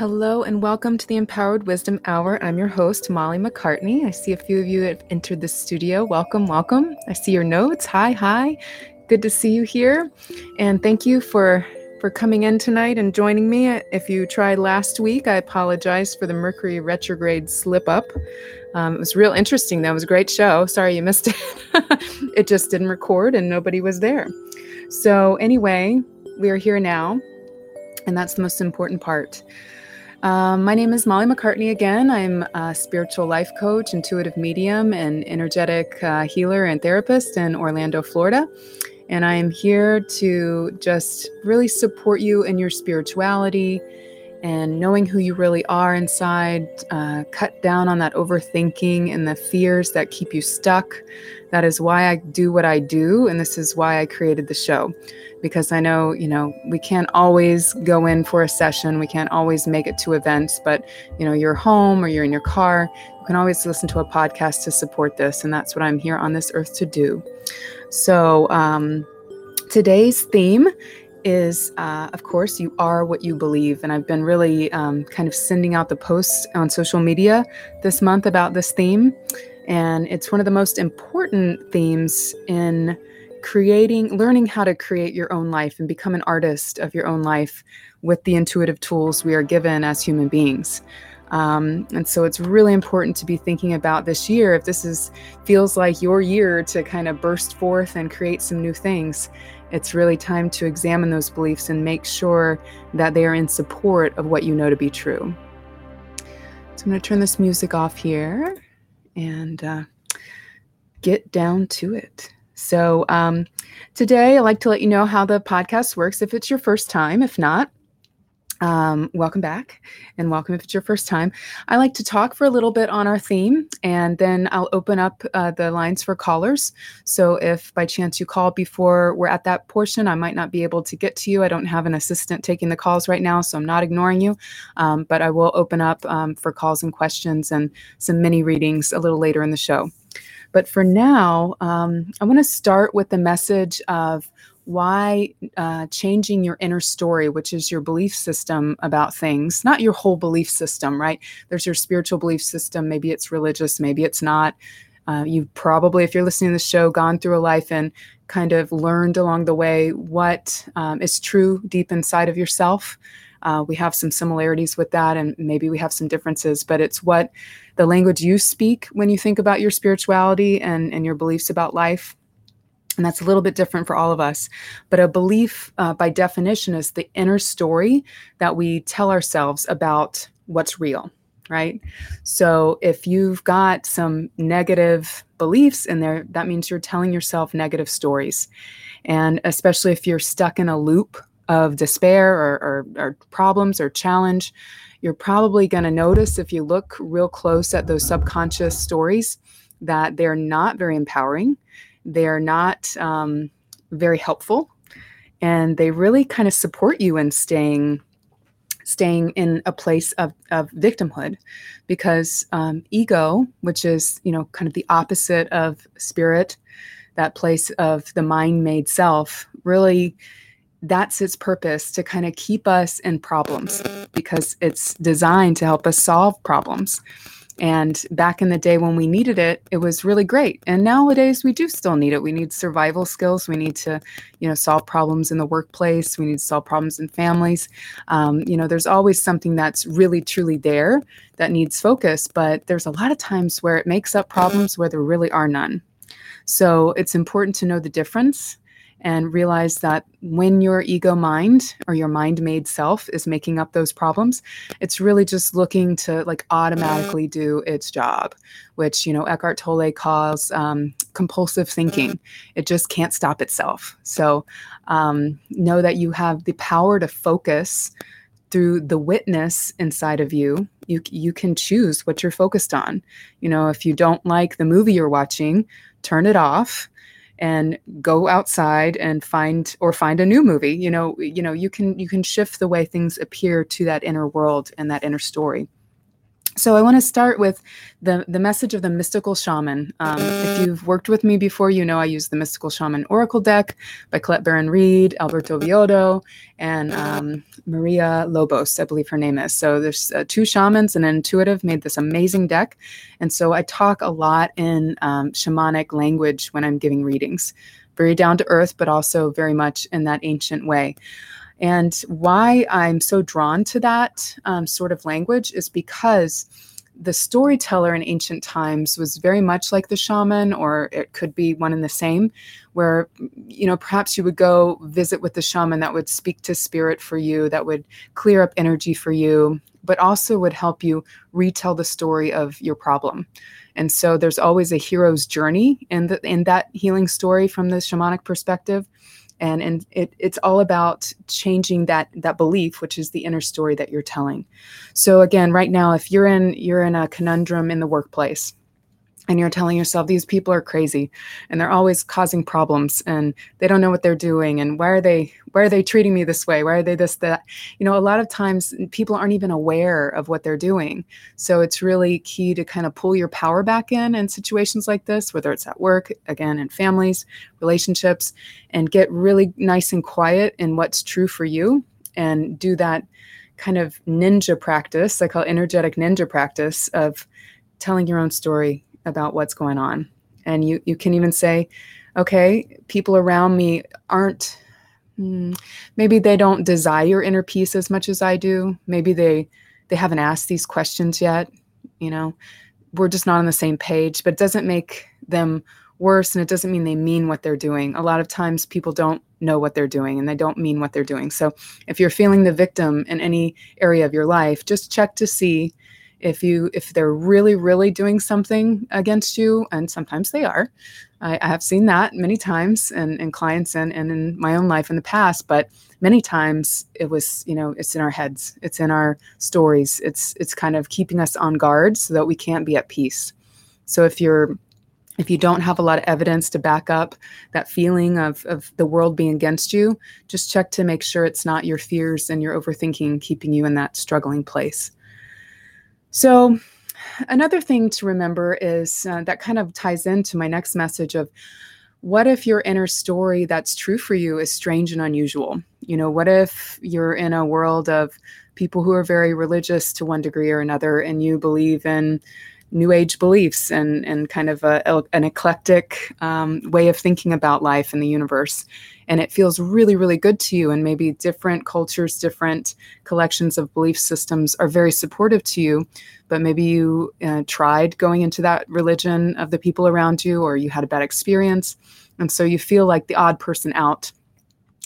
Hello and welcome to the Empowered Wisdom Hour. I'm your host, Molly MacCartney. I see a few of you have entered the studio. Welcome, welcome. I see your notes. Hi, hi. Good to see you here. And thank you for for coming in tonight and joining me. If you tried last week, I apologize for the Mercury retrograde slip up. Um, it was real interesting. That was a great show. Sorry you missed it. it just didn't record and nobody was there. So, anyway, we are here now, and that's the most important part. Um, my name is Molly MacCartney again. I'm a spiritual life coach, intuitive medium, and energetic uh, healer and therapist in Orlando, Florida. And I am here to just really support you in your spirituality and knowing who you really are inside, uh, cut down on that overthinking and the fears that keep you stuck. That is why I do what I do. And this is why I created the show because I know, you know, we can't always go in for a session, we can't always make it to events, but, you know, you're home or you're in your car, you can always listen to a podcast to support this. And that's what I'm here on this earth to do. So, um, today's theme is, uh, of course, you are what you believe. And I've been really um, kind of sending out the posts on social media this month about this theme. And it's one of the most important themes in creating, learning how to create your own life and become an artist of your own life with the intuitive tools we are given as human beings. Um, and so it's really important to be thinking about this year if this is feels like your year to kind of burst forth and create some new things it's really time to examine those beliefs and make sure that they are in support of what you know to be true so i'm going to turn this music off here and uh, get down to it so, um, today I'd like to let you know how the podcast works if it's your first time. If not, um, welcome back and welcome if it's your first time. I like to talk for a little bit on our theme and then I'll open up uh, the lines for callers. So, if by chance you call before we're at that portion, I might not be able to get to you. I don't have an assistant taking the calls right now, so I'm not ignoring you. Um, but I will open up um, for calls and questions and some mini readings a little later in the show. But for now, um, I want to start with the message of why uh, changing your inner story, which is your belief system about things, not your whole belief system, right? There's your spiritual belief system. Maybe it's religious, maybe it's not. Uh, you've probably, if you're listening to the show, gone through a life and kind of learned along the way what um, is true deep inside of yourself. Uh, we have some similarities with that, and maybe we have some differences, but it's what the language you speak when you think about your spirituality and, and your beliefs about life. And that's a little bit different for all of us. But a belief, uh, by definition, is the inner story that we tell ourselves about what's real, right? So if you've got some negative beliefs in there, that means you're telling yourself negative stories. And especially if you're stuck in a loop of despair or, or, or problems or challenge, you're probably going to notice if you look real close at those subconscious stories that they're not very empowering. They're not um, very helpful. And they really kind of support you in staying staying in a place of, of victimhood because um, ego which is you know kind of the opposite of spirit that place of the mind made self really that's its purpose to kind of keep us in problems because it's designed to help us solve problems. And back in the day when we needed it, it was really great. And nowadays we do still need it. We need survival skills. We need to, you know, solve problems in the workplace. We need to solve problems in families. Um, you know, there's always something that's really truly there that needs focus. But there's a lot of times where it makes up problems where there really are none. So it's important to know the difference and realize that when your ego mind or your mind made self is making up those problems it's really just looking to like automatically do its job which you know eckhart tolle calls um, compulsive thinking. It just can't stop itself. So um, know that you have the power to focus through the witness inside of you. You you can choose what you're focused on. You know if you don't like the movie you're watching turn it off and go outside and find or find a new movie. You know you know you can you can shift the way things appear to that inner world and that inner story so I want to start with the the message of the mystical shaman. Um, if you've worked with me before, you know I use the mystical shaman oracle deck by Colette Baron-Reid, Alberto Villoldo, and um, Maria Lobos, I believe her name is. So there's uh, two shamans and an intuitive made this amazing deck, and so I talk a lot in um, shamanic language when I'm giving readings, very down to earth, but also very much in that ancient way. And why I'm so drawn to that um, sort of language is because the storyteller in ancient times was very much like the shaman, or it could be one and the same, where, you know, perhaps you would go visit with the shaman that would speak to spirit for you, that would clear up energy for you, but also would help you retell the story of your problem. And so there's always a hero's journey in, the, in that healing story from the shamanic perspective and and it, it's all about changing that that belief which is the inner story that you're telling. So again right now if you're in you're in a conundrum in the workplace and you're telling yourself these people are crazy and they're always causing problems and they don't know what they're doing and why are they why are they treating me this way? Why are they this that? You know a lot of times people aren't even aware of what they're doing. So it's really key to kind of pull your power back in in situations like this whether it's at work again in families relationships and get really nice and quiet in what's true for you and do that kind of ninja practice i call energetic ninja practice of telling your own story about what's going on. And you, you can even say, okay, people around me aren't, hmm, maybe they don't desire inner peace as much as I do. Maybe they, they haven't asked these questions yet. You know, we're just not on the same page, but it doesn't make them worse and it doesn't mean they mean what they're doing. A lot of times people don't know what they're doing and they don't mean what they're doing. So if you're feeling the victim in any area of your life, just check to see if you if they're really really doing something against you and sometimes they are i, I have seen that many times and in clients and, and in my own life in the past but many times it was you know it's in our heads it's in our stories it's it's kind of keeping us on guard so that we can't be at peace so if you're if you don't have a lot of evidence to back up that feeling of, of the world being against you, just check to make sure it's not your fears and your overthinking keeping you in that struggling place. So, another thing to remember is uh, that kind of ties into my next message of what if your inner story that's true for you is strange and unusual? You know, what if you're in a world of people who are very religious to one degree or another and you believe in new age beliefs and and kind of a, an eclectic um, way of thinking about life and the universe. And it feels really really good to you. And maybe different cultures different collections of belief systems are very supportive to you. But maybe you uh, tried going into that religion of the people around you or you had a bad experience. And so you feel like the odd person out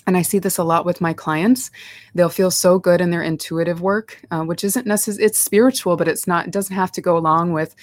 and I see this a lot with my clients. They'll feel so good in their intuitive work, uh, which isn't necessarily it's spiritual, but it's not. It doesn't have to go along with,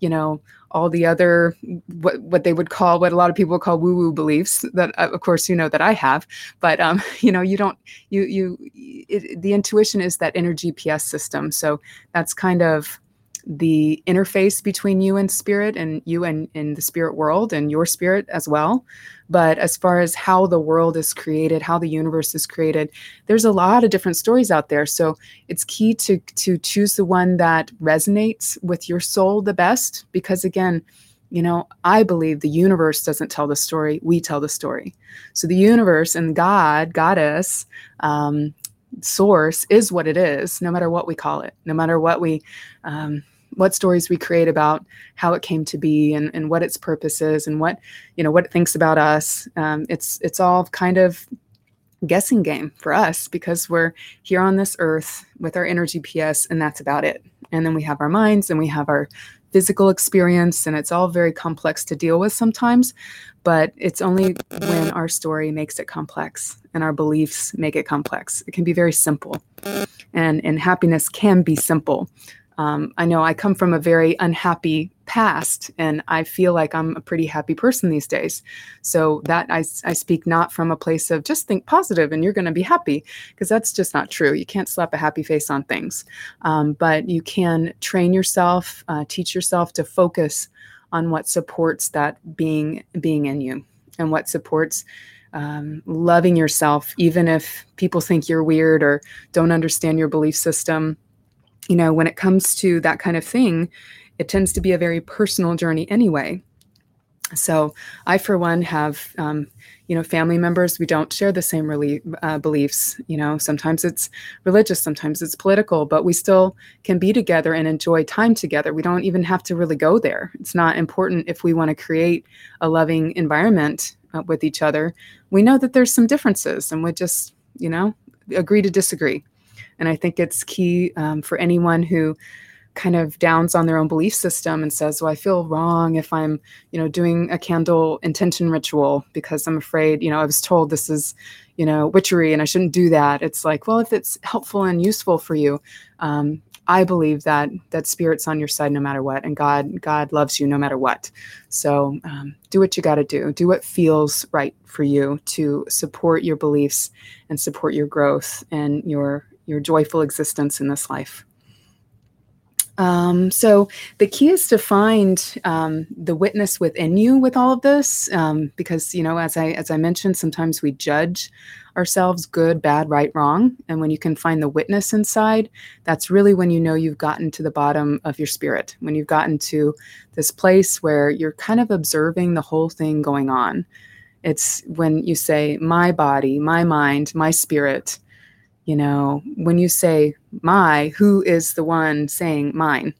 you know, all the other what what they would call what a lot of people call woo woo beliefs. That uh, of course you know that I have, but um, you know you don't you you it, the intuition is that inner GPS system. So that's kind of the interface between you and spirit and you and in the spirit world and your spirit as well. But as far as how the world is created how the universe is created there's a lot of different stories out there. So it's key to to choose the one that resonates with your soul the best because again you know i believe the universe doesn't tell the story we tell the story. So the universe and god goddess um, source is what it is no matter what we call it no matter what we um, what stories we create about how it came to be and, and what its purpose is and what you know what it thinks about us. Um, it's it's all kind of guessing game for us because we're here on this earth with our inner gps and that's about it. And then we have our minds and we have our physical experience and it's all very complex to deal with sometimes but it's only when our story makes it complex and our beliefs make it complex. It can be very simple. And and happiness can be simple um, I know I come from a very unhappy past, and I feel like I'm a pretty happy person these days. So that I, I speak not from a place of just think positive and you're going to be happy, because that's just not true. You can't slap a happy face on things, um, but you can train yourself, uh, teach yourself to focus on what supports that being being in you, and what supports. Um, loving yourself, even if people think you're weird or don't understand your belief system, you know, when it comes to that kind of thing, it tends to be a very personal journey anyway. So I, for one, have um, you know family members. We don't share the same really, uh, beliefs. You know, sometimes it's religious, sometimes it's political, but we still can be together and enjoy time together. We don't even have to really go there. It's not important if we want to create a loving environment uh, with each other. We know that there's some differences, and we just you know agree to disagree. And I think it's key um, for anyone who kind of downs on their own belief system and says, "Well, I feel wrong if I'm, you know, doing a candle intention ritual because I'm afraid, you know, I was told this is, you know, witchery and I shouldn't do that." It's like, well, if it's helpful and useful for you, um, I believe that that spirit's on your side no matter what, and God God loves you no matter what. So um, do what you got to do. Do what feels right for you to support your beliefs and support your growth and your your joyful existence in this life. Um, so the key is to find um, the witness within you with all of this, um, because you know, as I as I mentioned, sometimes we judge ourselves good, bad, right, wrong, and when you can find the witness inside, that's really when you know you've gotten to the bottom of your spirit. When you've gotten to this place where you're kind of observing the whole thing going on. It's when you say, "My body, my mind, my spirit." You know when you say my who is the one saying mine?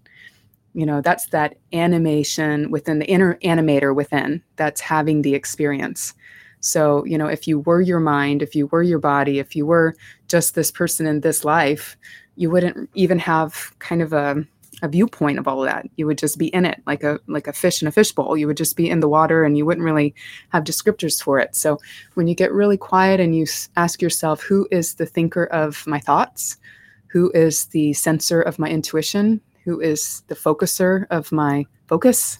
You know that's that animation within the inner animator within that's having the experience. So you know if you were your mind if you were your body if you were just this person in this life you wouldn't even have kind of a a viewpoint of all of that. You would just be in it like a like a fish in a fishbowl. You would just be in the water and you wouldn't really have descriptors for it. So when you get really quiet and you ask yourself who is the thinker of my thoughts? Who is the sensor of my intuition? Who is the focuser of my focus?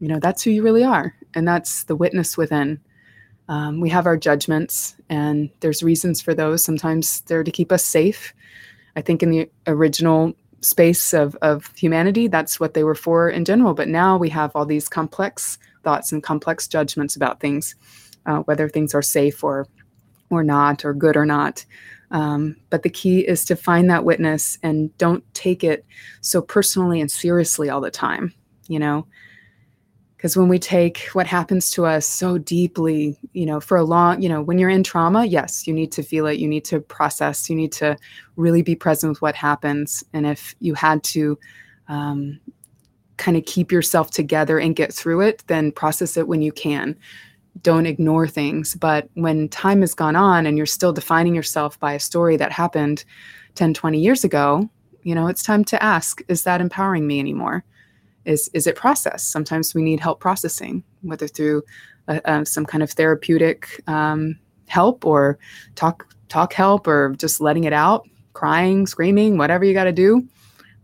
You know, that's who you really are. And that's the witness within. Um, we have our judgments, and there's reasons for those. Sometimes they're to keep us safe. I think in the original space of, of humanity. That's what they were for in general. But now we have all these complex thoughts and complex judgments about things, uh, whether things are safe or or not, or good or not. Um, but the key is to find that witness and don't take it so personally and seriously all the time. You know, because when we take what happens to us so deeply you know for a long you know when you're in trauma yes you need to feel it you need to process you need to really be present with what happens. And if you had to um, kind of keep yourself together and get through it then process it when you can. Don't ignore things. But when time has gone on and you're still defining yourself by a story that happened 10 20 years ago you know it's time to ask is that empowering me anymore is is it processed? Sometimes we need help processing, whether through uh, uh, some kind of therapeutic um, help or talk talk help or just letting it out, crying, screaming, whatever you got to do.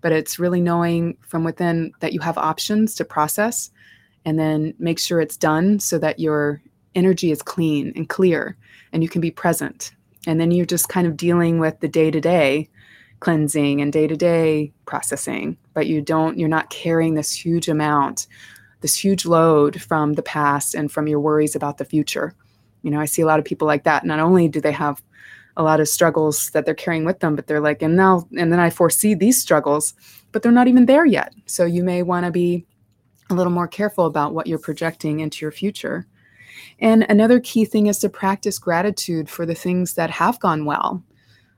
But it's really knowing from within that you have options to process, and then make sure it's done so that your energy is clean and clear, and you can be present. And then you're just kind of dealing with the day to day cleansing and day-to-day processing but you don't you're not carrying this huge amount this huge load from the past and from your worries about the future. You know i see a lot of people like that. Not only do they have a lot of struggles that they're carrying with them but they're like and now and then i foresee these struggles but they're not even there yet. So you may want to be a little more careful about what you're projecting into your future. And another key thing is to practice gratitude for the things that have gone well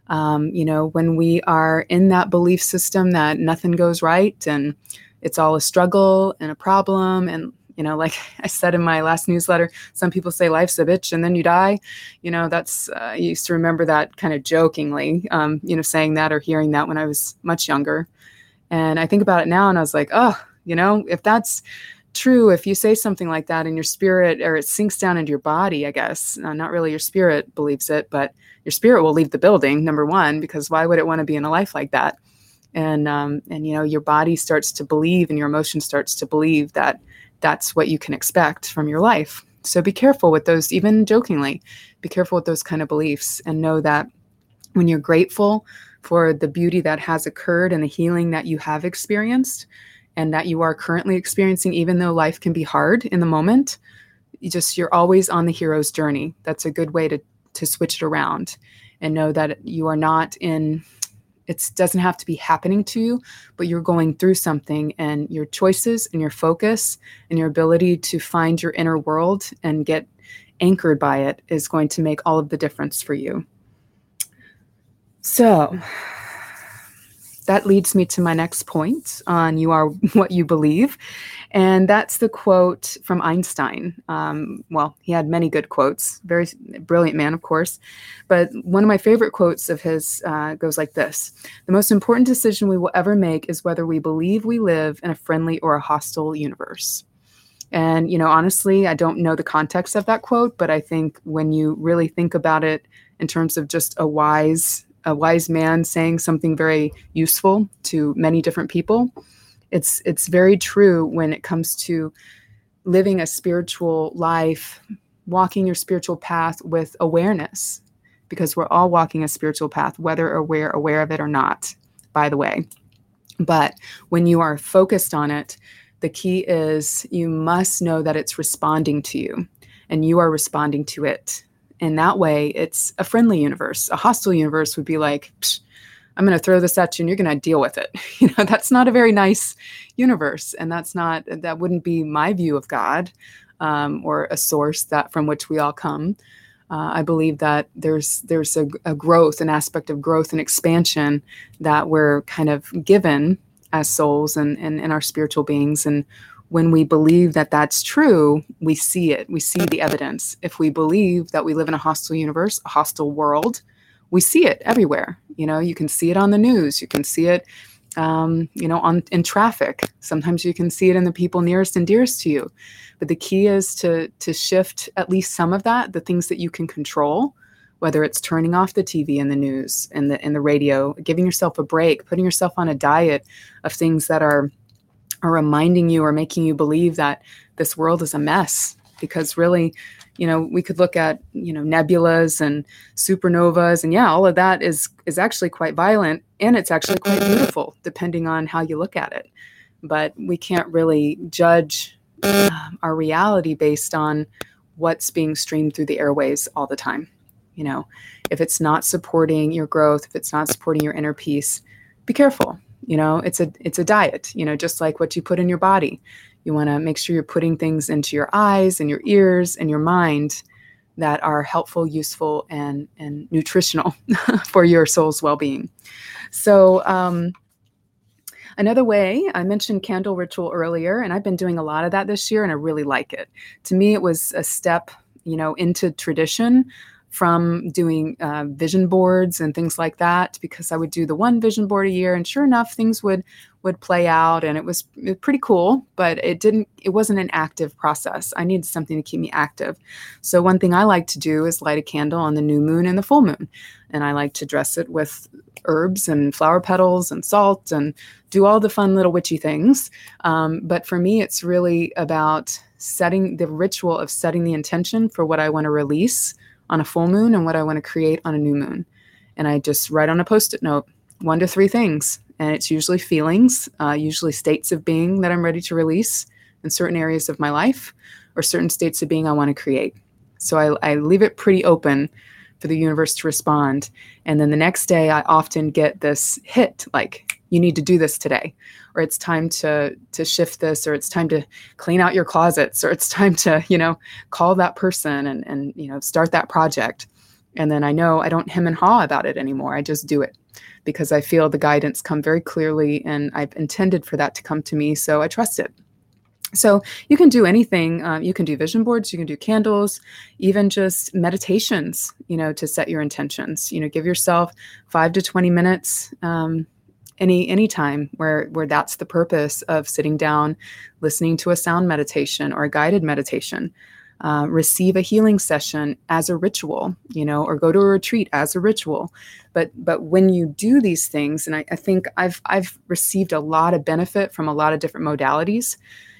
um, you know, when we are in that belief system that nothing goes right and it's all a struggle and a problem and you know like i said in my last newsletter some people say life's a bitch and then you die. You know that's uh, i used to remember that kind of jokingly um, you know saying that or hearing that when i was much younger. And i think about it now and i was like oh you know if that's true if you say something like that in your spirit or it sinks down into your body i guess uh, not really your spirit believes it but your spirit will leave the building number one because why would it want to be in a life like that? And um, and you know your body starts to believe and your emotion starts to believe that that's what you can expect from your life. So be careful with those even jokingly be careful with those kind of beliefs and know that when you're grateful for the beauty that has occurred and the healing that you have experienced and that you are currently experiencing even though life can be hard in the moment you just you're always on the hero's journey. That's a good way to to switch it around and know that you are not in It doesn't have to be happening to you, but you're going through something, and your choices and your focus and your ability to find your inner world and get anchored by it is going to make all of the difference for you. So, that leads me to my next point on you are what you believe. And that's the quote from Einstein. Um, well, he had many good quotes, very brilliant man, of course. But one of my favorite quotes of his uh, goes like this The most important decision we will ever make is whether we believe we live in a friendly or a hostile universe. And, you know, honestly, I don't know the context of that quote, but I think when you really think about it in terms of just a wise a wise man saying something very useful to many different people. It's it's very true when it comes to living a spiritual life, walking your spiritual path with awareness, because we're all walking a spiritual path, whether or we're aware of it or not, by the way. But when you are focused on it, the key is you must know that it's responding to you and you are responding to it in that way, it's a friendly universe. A hostile universe would be like, I'm going to throw this at you and you're going to deal with it. You know, that's not a very nice universe. And that's not, that wouldn't be my view of God um, or a source that from which we all come. Uh, I believe that there's there's a, a, growth, an aspect of growth and expansion that we're kind of given as souls and, and, and our spiritual beings. And when we believe that that's true, we see it. We see the evidence. If we believe that we live in a hostile universe, a hostile world, we see it everywhere. You know, you can see it on the news. You can see it, um, you know, on in traffic. Sometimes you can see it in the people nearest and dearest to you. But the key is to to shift at least some of that, the things that you can control, whether it's turning off the TV and the news and the and the radio, giving yourself a break, putting yourself on a diet of things that are are reminding you or making you believe that this world is a mess. Because really you know we could look at you know nebulas and supernovas and yeah all of that is is actually quite violent and it's actually quite beautiful depending on how you look at it. But we can't really judge um, our reality based on what's being streamed through the airways all the time you know. If it's not supporting your growth if it's not supporting your inner peace be careful you know it's a it's a diet you know just like what you put in your body you want to make sure you're putting things into your eyes and your ears and your mind that are helpful useful and and nutritional for your soul's well-being so um, Another way, I mentioned candle ritual earlier, and I've been doing a lot of that this year, and I really like it. To me, it was a step, you know, into tradition from doing uh, vision boards and things like that because I would do the one vision board a year, and sure enough, things would would play out, and it was pretty cool. But it didn't. It wasn't an active process. I needed something to keep me active. So one thing I like to do is light a candle on the new moon and the full moon, and I like to dress it with herbs and flower petals and salt and do all the fun little witchy things. Um, but for me, it's really about setting the ritual of setting the intention for what I want to release on a full moon and what I want to create on a new moon. And I just write on a post it note one to three things. And it's usually feelings, uh, usually states of being that I'm ready to release in certain areas of my life or certain states of being I want to create. So I, I leave it pretty open for the universe to respond. And then the next day, I often get this hit like, you need to do this today or it's time to to shift this or it's time to clean out your closets or it's time to you know call that person and and you know start that project and then i know i don't hem and haw about it anymore i just do it because i feel the guidance come very clearly and i've intended for that to come to me so i trust it so you can do anything. Um, you can do vision boards. You can do candles, even just meditations. You know, to set your intentions. You know, give yourself five to twenty minutes. Um, any any time where where that's the purpose of sitting down listening to a sound meditation or a guided meditation. Uh, receive a healing session as a ritual you know or go to a retreat as a ritual. But but when you do these things and I, I think i've i've received a lot of benefit from a lot of different modalities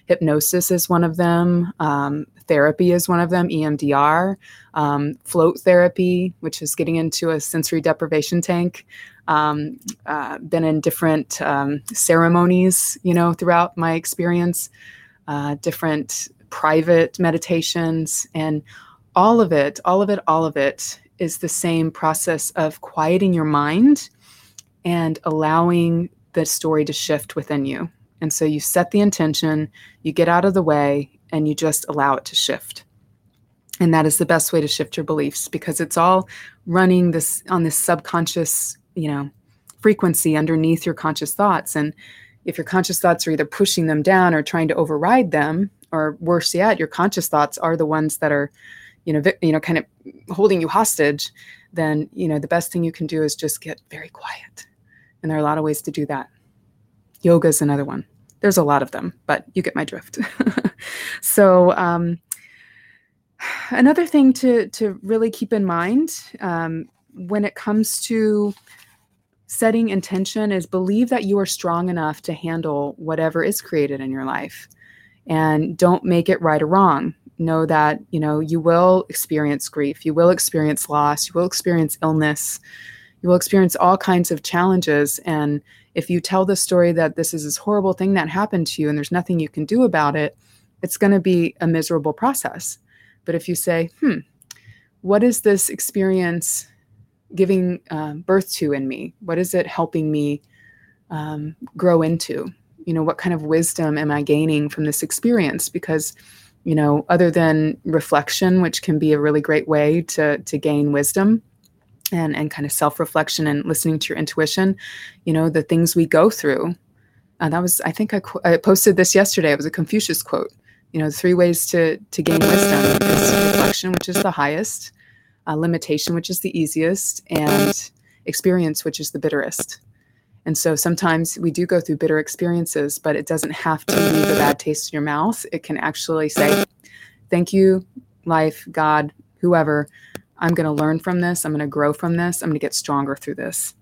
hypnosis is one of them um, therapy is one of them emdr um, float therapy which is getting into a sensory deprivation tank um, uh, been in different um, ceremonies, you know, throughout my experience, uh, different private meditations, and all of it, all of it, all of it is the same process of quieting your mind and allowing the story to shift within you. And so you set the intention, you get out of the way, and you just allow it to shift. And that is the best way to shift your beliefs because it's all running this on this subconscious, you know, frequency underneath your conscious thoughts. And if your conscious thoughts are either pushing them down or trying to override them, or worse yet, your conscious thoughts are the ones that are, you know, vi- you know, kind of holding you hostage, then you know the best thing you can do is just get very quiet. And there are a lot of ways to do that. Yoga is another one. There's a lot of them, but you get my drift. so um, another thing to to really keep in mind um, when it comes to setting intention is believe that you are strong enough to handle whatever is created in your life. And don't make it right or wrong. Know that you know you will experience grief you will experience loss you will experience illness you will experience all kinds of challenges. And if you tell the story that this is this horrible thing that happened to you and there's nothing you can do about it it's going to be a miserable process but if you say hmm what is this experience giving um, birth to in me? What is it helping me um, grow into? You know, what kind of wisdom am I gaining from this experience? Because, you know, other than reflection, which can be a really great way to to gain wisdom, and and kind of self reflection and listening to your intuition, you know, the things we go through. Uh, that was, I think, I, qu- I posted this yesterday. It was a Confucius quote. You know, three ways to to gain wisdom is reflection, which is the highest uh, limitation, which is the easiest, and experience, which is the bitterest. And so sometimes we do go through bitter experiences, but it doesn't have to leave a bad taste in your mouth. It can actually say, Thank you, life, God, whoever. I'm going to learn from this. I'm going to grow from this. I'm going to get stronger through this.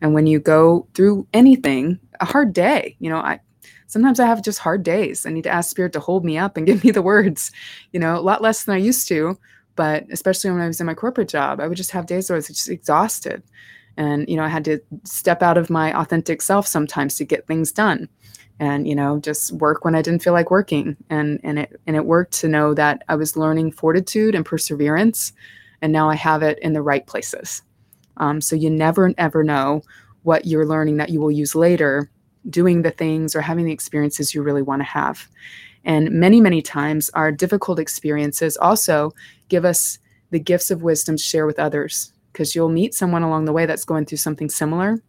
And when you go through anything, a hard day, you know, I sometimes I have just hard days. I need to ask spirit to hold me up and give me the words, you know, a lot less than I used to but especially when I was in my corporate job, I would just have days where I was just exhausted. And, you know, I had to step out of my authentic self sometimes to get things done and, you know, just work when I didn't feel like working. And, and it, and it worked to know that I was learning fortitude and perseverance. And now I have it in the right places. Um, so you never, ever know what you're learning that you will use later doing the things or having the experiences you really want to have. And many, many times, our difficult experiences also give us the gifts of wisdom to share with others because you'll meet someone along the way that's going through something similar.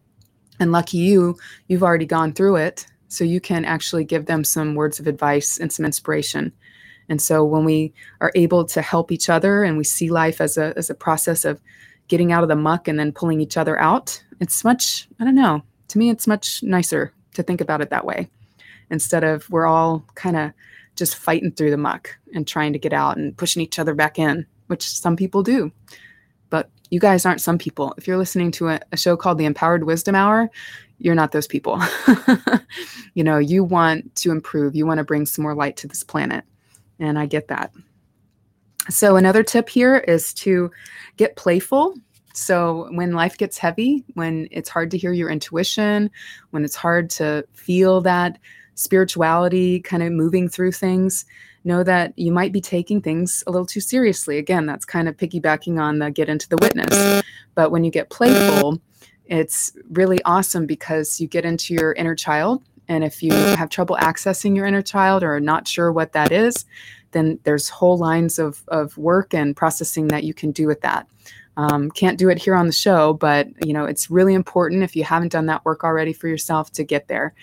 And lucky you, you've already gone through it. So you can actually give them some words of advice and some inspiration. And so when we are able to help each other and we see life as a, as a process of getting out of the muck and then pulling each other out, it's much, I don't know, to me, it's much nicer to think about it that way instead of we're all kind of just fighting through the muck and trying to get out and pushing each other back in, which some people do. But you guys aren't some people. If you're listening to a, a show called The Empowered Wisdom Hour, you're not those people. you know, you want to improve, you want to bring some more light to this planet. And I get that. So, another tip here is to get playful. So, when life gets heavy, when it's hard to hear your intuition, when it's hard to feel that spirituality, kind of moving through things, know that you might be taking things a little too seriously. Again, that's kind of piggybacking on the get into the witness. But when you get playful, it's really awesome because you get into your inner child. And if you have trouble accessing your inner child or are not sure what that is, then there's whole lines of, of work and processing that you can do with that. Um, can't do it here on the show, but you know it's really important if you haven't done that work already for yourself to get there.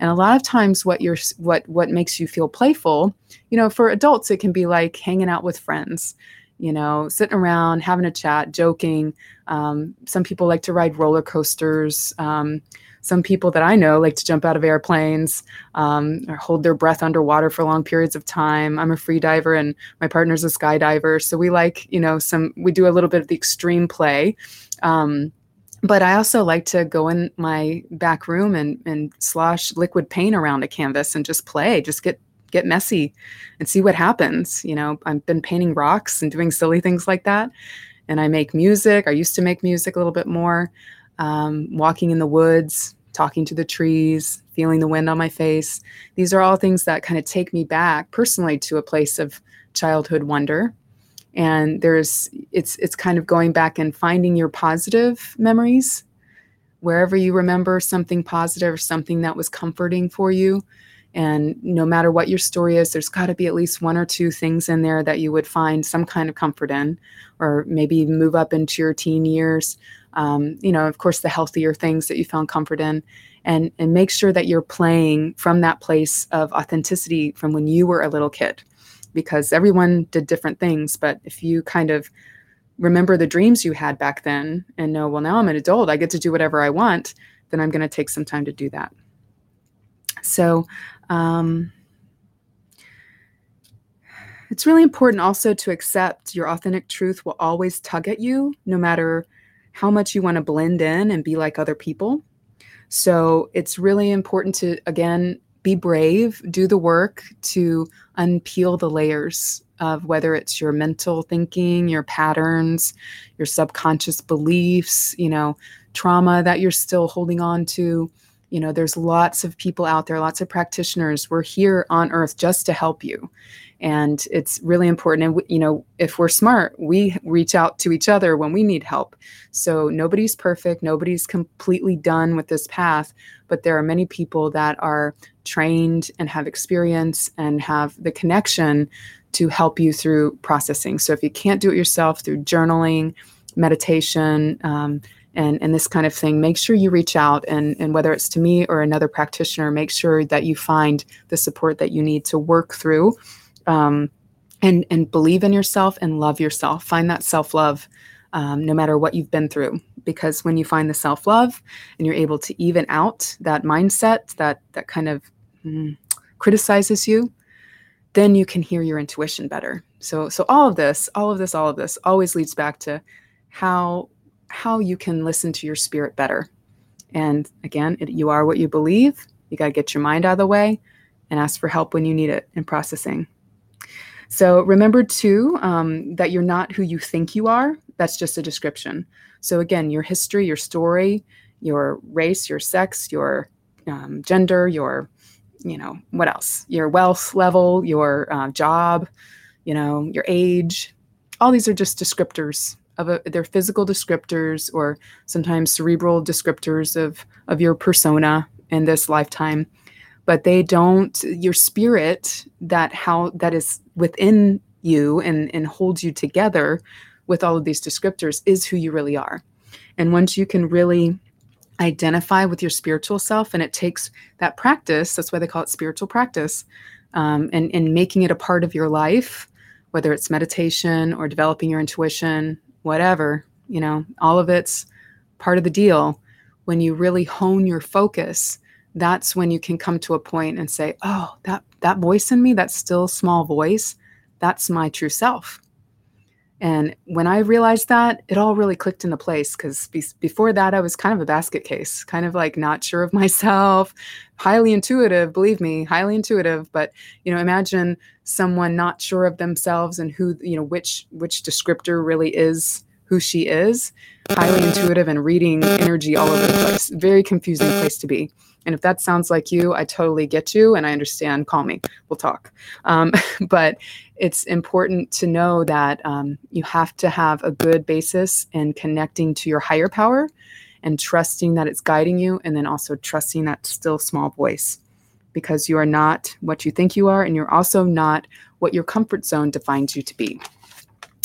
And a lot of times, what you're what what makes you feel playful, you know, for adults it can be like hanging out with friends, you know, sitting around having a chat, joking. Um, some people like to ride roller coasters. Um, some people that I know like to jump out of airplanes um, or hold their breath underwater for long periods of time. I'm a free diver and my partner's a skydiver. So we like, you know, some, we do a little bit of the extreme play. Um, but I also like to go in my back room and, and slosh liquid paint around a canvas and just play, just get get messy and see what happens. You know, I've been painting rocks and doing silly things like that. And I make music. I used to make music a little bit more. Um, walking in the woods, talking to the trees, feeling the wind on my face. These are all things that kind of take me back personally to a place of childhood wonder. And there's it's it's kind of going back and finding your positive memories wherever you remember something positive or something that was comforting for you. And no matter what your story is, there's got to be at least one or two things in there that you would find some kind of comfort in, or maybe move up into your teen years. Um, you know, of course, the healthier things that you found comfort in, and and make sure that you're playing from that place of authenticity from when you were a little kid, because everyone did different things. But if you kind of remember the dreams you had back then and know, well, now I'm an adult, I get to do whatever I want, then I'm going to take some time to do that. So, um, it's really important also to accept your authentic truth will always tug at you, no matter how much you want to blend in and be like other people. So, it's really important to, again, be brave, do the work to unpeel the layers of whether it's your mental thinking, your patterns, your subconscious beliefs, you know, trauma that you're still holding on to. You know, there's lots of people out there, lots of practitioners. We're here on earth just to help you. And it's really important. And, you know, if we're smart, we reach out to each other when we need help. So nobody's perfect. Nobody's completely done with this path. But there are many people that are trained and have experience and have the connection to help you through processing. So if you can't do it yourself through journaling, meditation, um, and, and this kind of thing, make sure you reach out and, and whether it's to me or another practitioner, make sure that you find the support that you need to work through um, and, and believe in yourself and love yourself. Find that self love um, no matter what you've been through. Because when you find the self love and you're able to even out that mindset that, that kind of mm, criticizes you, then you can hear your intuition better. So so all of this, all of this, all of this always leads back to how how you can listen to your spirit better. And again, it, you are what you believe. You got to get your mind out of the way and ask for help when you need it in processing. So remember too um, that you're not who you think you are. That's just a description. So again, your history, your story, your race, your sex, your um, gender, your you know, what else? Your wealth level, your uh, job, you know, your age. All these are just descriptors of a, they're physical descriptors or sometimes cerebral descriptors of of your persona in this lifetime but they don't your spirit that how that is within you and and holds you together with all of these descriptors is who you really are. And once you can really identify with your spiritual self and it takes that practice that's why they call it spiritual practice um, and, and making it a part of your life whether it's meditation or developing your intuition whatever you know all of it's part of the deal. When you really hone your focus that's when you can come to a point and say oh that that voice in me that still small voice that's my true self and when I realized that, it all really clicked into place because be- before that, I was kind of a basket case, kind of like not sure of myself, highly intuitive, believe me, highly intuitive. But you know, imagine someone not sure of themselves and who you know which which descriptor really is who she is, highly intuitive and reading energy all over the place. Very confusing place to be. And if that sounds like you, I totally get you and I understand. Call me, we'll talk. Um, but it's important to know that um, you have to have a good basis in connecting to your higher power and trusting that it's guiding you, and then also trusting that still small voice because you are not what you think you are, and you're also not what your comfort zone defines you to be.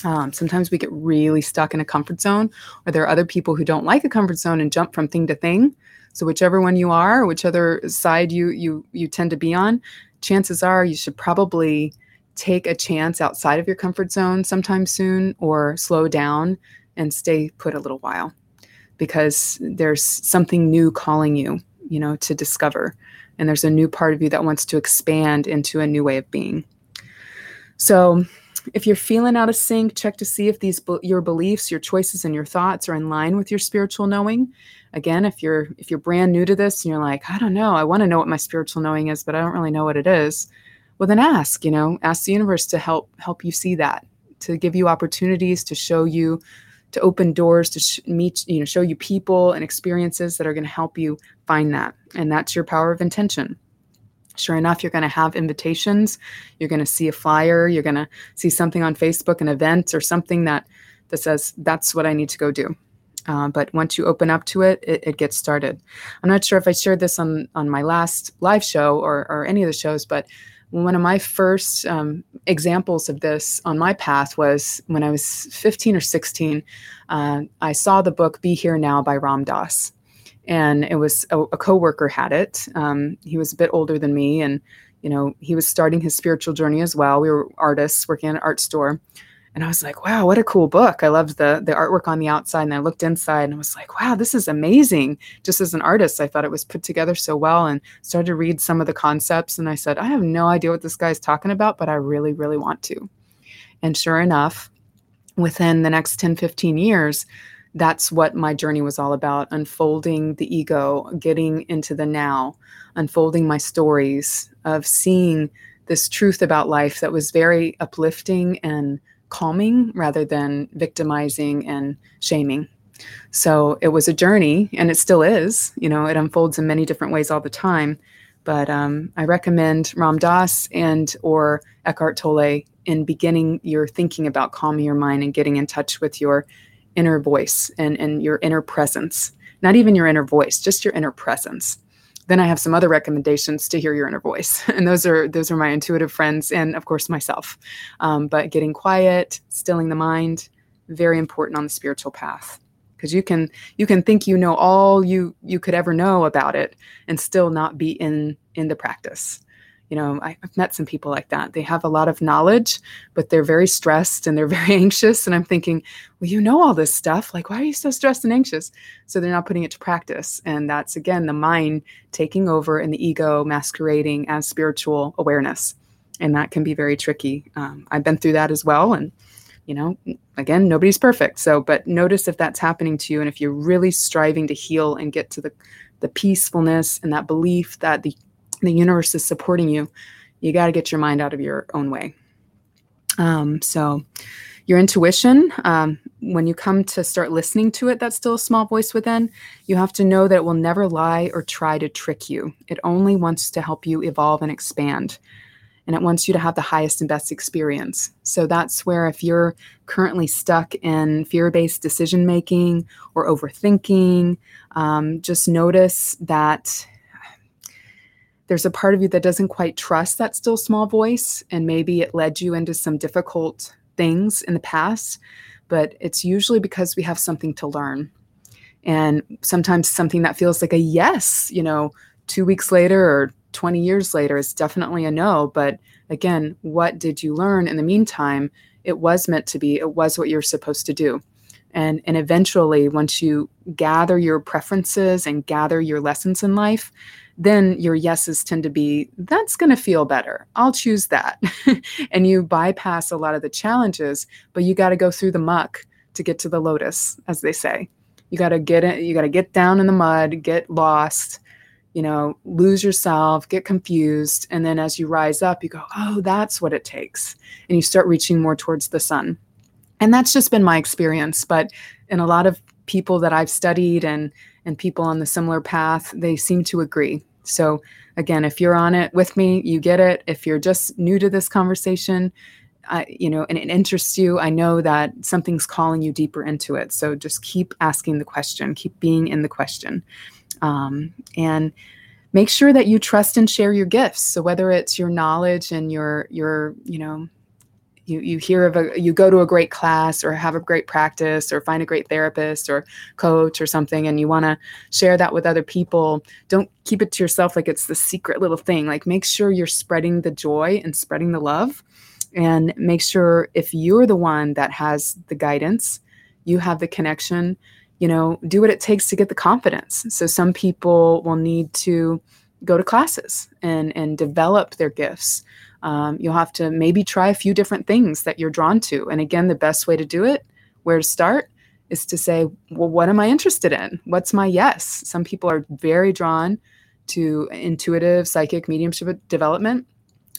Um, sometimes we get really stuck in a comfort zone, or there are other people who don't like a comfort zone and jump from thing to thing. So whichever one you are, whichever side you you you tend to be on, chances are you should probably take a chance outside of your comfort zone sometime soon, or slow down and stay put a little while, because there's something new calling you, you know, to discover, and there's a new part of you that wants to expand into a new way of being. So if you're feeling out of sync, check to see if these your beliefs, your choices, and your thoughts are in line with your spiritual knowing. Again, if you're if you're brand new to this and you're like, I don't know, I want to know what my spiritual knowing is, but I don't really know what it is. Well, then ask. You know, ask the universe to help help you see that, to give you opportunities, to show you, to open doors, to sh- meet, you know, show you people and experiences that are going to help you find that. And that's your power of intention sure enough, you're going to have invitations. You're going to see a flyer. You're going to see something on Facebook, an event or something that that says that's what I need to go do. Uh, but once you open up to it, it, it, gets started. I'm not sure if I shared this on on my last live show or or any of the shows, but one of my first um, examples of this on my path was when I was 15 or 16. Uh, I saw the book "Be Here Now" by Ram Dass, and it was a, a coworker had it. Um, he was a bit older than me, and you know he was starting his spiritual journey as well. We were artists working in an art store, and I was like, "Wow, what a cool book!" I loved the the artwork on the outside, and I looked inside, and I was like, "Wow, this is amazing!" Just as an artist, I thought it was put together so well, and started to read some of the concepts, and I said, "I have no idea what this guy's talking about, but I really, really want to." And sure enough, within the next 10, 15 years, that's what my journey was all about unfolding the ego, getting into the now, unfolding my stories of seeing this truth about life that was very uplifting and calming rather than victimizing and shaming. So it was a journey, and it still is. You know, it unfolds in many different ways all the time. But um, I recommend Ram Dass and or Eckhart Tolle in beginning your thinking about calming your mind and getting in touch with your inner voice and, and your inner presence. Not even your inner voice, just your inner presence. Then I have some other recommendations to hear your inner voice, and those are those are my intuitive friends, and of course myself. Um, but getting quiet, stilling the mind, very important on the spiritual path because you can you can think you know all you you could ever know about it and still not be in in the practice you know i've met some people like that. They have a lot of knowledge but they're very stressed and they're very anxious. And i'm thinking well you know all this stuff. Like why are you so stressed and anxious? So they're not putting it to practice. And that's again the mind taking over and the ego masquerading as spiritual awareness. And that can be very tricky. Um, i've been through that as well. And you know again nobody's perfect. So but notice if that's happening to you. And if you're really striving to heal and get to the the peacefulness and that belief that the the universe is supporting you, you got to get your mind out of your own way. Um, so, your intuition, um, when you come to start listening to it, that's still a small voice within, you have to know that it will never lie or try to trick you. It only wants to help you evolve and expand. And it wants you to have the highest and best experience. So that's where, if you're currently stuck in fear based decision making or overthinking, um, just notice that there's a part of you that doesn't quite trust that still small voice, and maybe it led you into some difficult things in the past, but it's usually because we have something to learn. And sometimes something that feels like a yes, you know, two weeks later or 20 years later is definitely a no. But again, what did you learn in the meantime? It was meant to be, it was what you're supposed to do. And, and eventually, once you gather your preferences and gather your lessons in life, then your yeses tend to be, that's going to feel better. I'll choose that. and you bypass a lot of the challenges, but you got to go through the muck to get to the lotus, as they say. You got to get it, you got to get down in the mud, get lost, you know, lose yourself, get confused. And then as you rise up, you go, oh, that's what it takes. And you start reaching more towards the sun. And that's just been my experience. But in a lot of people that I've studied and and people on the similar path, they seem to agree. So, again, if you're on it with me, you get it. If you're just new to this conversation, I, you know, and it interests you, I know that something's calling you deeper into it. So just keep asking the question, keep being in the question. Um, and make sure that you trust and share your gifts. So whether it's your knowledge and your, your, you know, you you hear of a you go to a great class or have a great practice or find a great therapist or coach or something and you want to share that with other people don't keep it to yourself like it's the secret little thing. Like make sure you're spreading the joy and spreading the love and make sure if you're the one that has the guidance you have the connection you know do what it takes to get the confidence. So some people will need to go to classes and and develop their gifts um, you'll have to maybe try a few different things that you're drawn to. And again, the best way to do it, where to start, is to say, well, what am I interested in? What's my yes? Some people are very drawn to intuitive psychic mediumship development.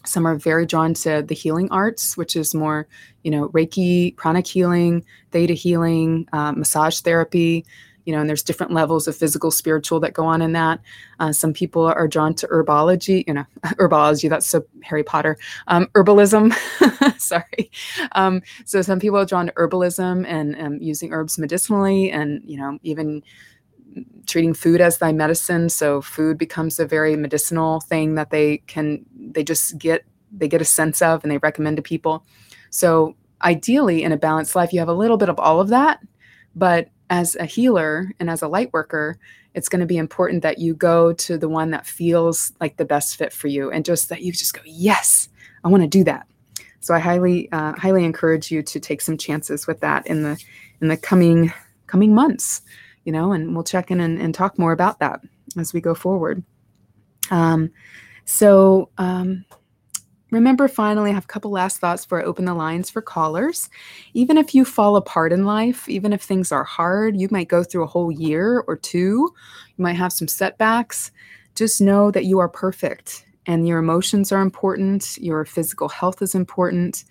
Some are very drawn to the healing arts, which is more, you know, Reiki, pranic healing, theta healing, uh, massage therapy. You know, and there's different levels of physical, spiritual that go on in that. Uh, some people are drawn to herbology, you know, herbology, that's so Harry Potter, um, herbalism, sorry. Um, so some people are drawn to herbalism and um, using herbs medicinally and, you know, even treating food as thy medicine. So food becomes a very medicinal thing that they can, they just get, they get a sense of and they recommend to people. So ideally in a balanced life, you have a little bit of all of that, but as a healer and as a light worker, it's going to be important that you go to the one that feels like the best fit for you and just that you just go, yes, I want to do that. So I highly, uh, highly encourage you to take some chances with that in the, in the coming, coming months, you know, and we'll check in and, and talk more about that as we go forward. Um, so, um, Remember, finally, I have a couple last thoughts before I open the lines for callers. Even if you fall apart in life, even if things are hard, you might go through a whole year or two, you might have some setbacks. Just know that you are perfect and your emotions are important, your physical health is important,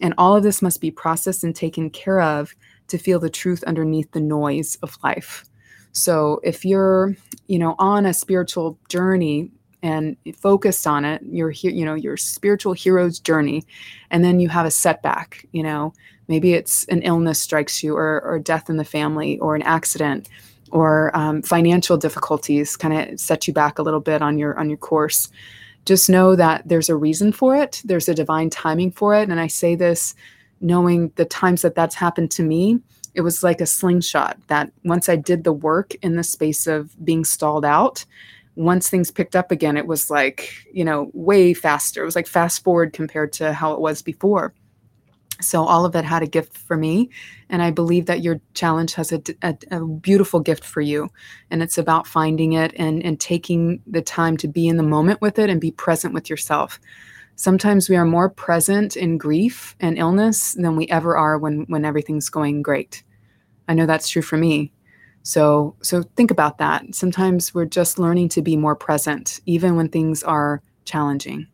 and all of this must be processed and taken care of to feel the truth underneath the noise of life. So if you're, you know, on a spiritual journey, and focused on it your you know your spiritual hero's journey and then you have a setback you know. Maybe it's an illness strikes you or, or death in the family or an accident or um, financial difficulties kind of set you back a little bit on your on your course. Just know that there's a reason for it there's a divine timing for it and i say this knowing the times that that's happened to me it was like a slingshot that once i did the work in the space of being stalled out once things picked up again, it was like, you know, way faster. It was like fast forward compared to how it was before. So all of it had a gift for me. And I believe that your challenge has a, a, a, beautiful gift for you. And it's about finding it and, and taking the time to be in the moment with it and be present with yourself. Sometimes we are more present in grief and illness than we ever are when, when everything's going great. I know that's true for me. So, so think about that. Sometimes we're just learning to be more present, even when things are challenging.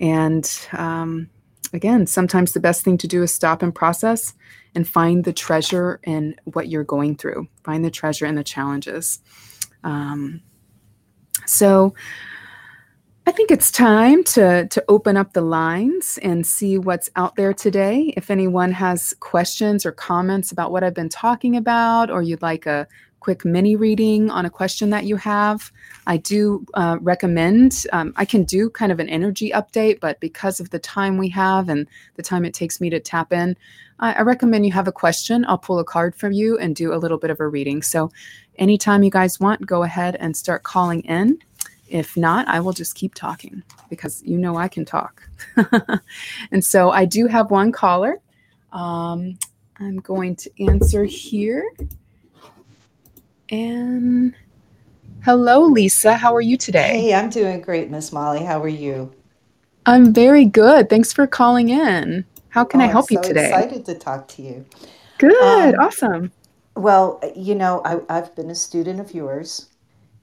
And um, again, sometimes the best thing to do is stop and process and find the treasure in what you're going through. Find the treasure in the challenges. Um, so, I think it's time to, to open up the lines and see what's out there today. If anyone has questions or comments about what I've been talking about, or you'd like a quick mini reading on a question that you have, I do uh, recommend. Um, I can do kind of an energy update, but because of the time we have and the time it takes me to tap in, I, I recommend you have a question. I'll pull a card from you and do a little bit of a reading. So, anytime you guys want, go ahead and start calling in. If not, I will just keep talking because you know I can talk. and so I do have one caller. Um, I'm going to answer here. And hello, Lisa. How are you today? Hey, I'm doing great, Miss Molly. How are you? I'm very good. Thanks for calling in. How can oh, I help I'm so you today? Excited to talk to you. Good. Um, awesome. Well, you know, I, I've been a student of yours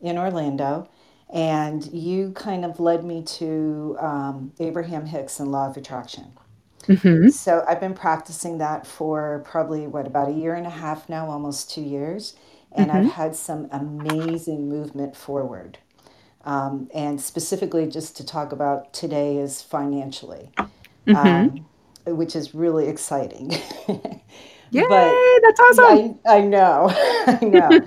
in Orlando, and you kind of led me to um, Abraham Hicks and Law of Attraction. Mm-hmm. So I've been practicing that for probably what about a year and a half now, almost two years, and mm-hmm. I've had some amazing movement forward. Um, and specifically, just to talk about today is financially, mm-hmm. um, which is really exciting. Yay, but that's awesome. I, I know, I know.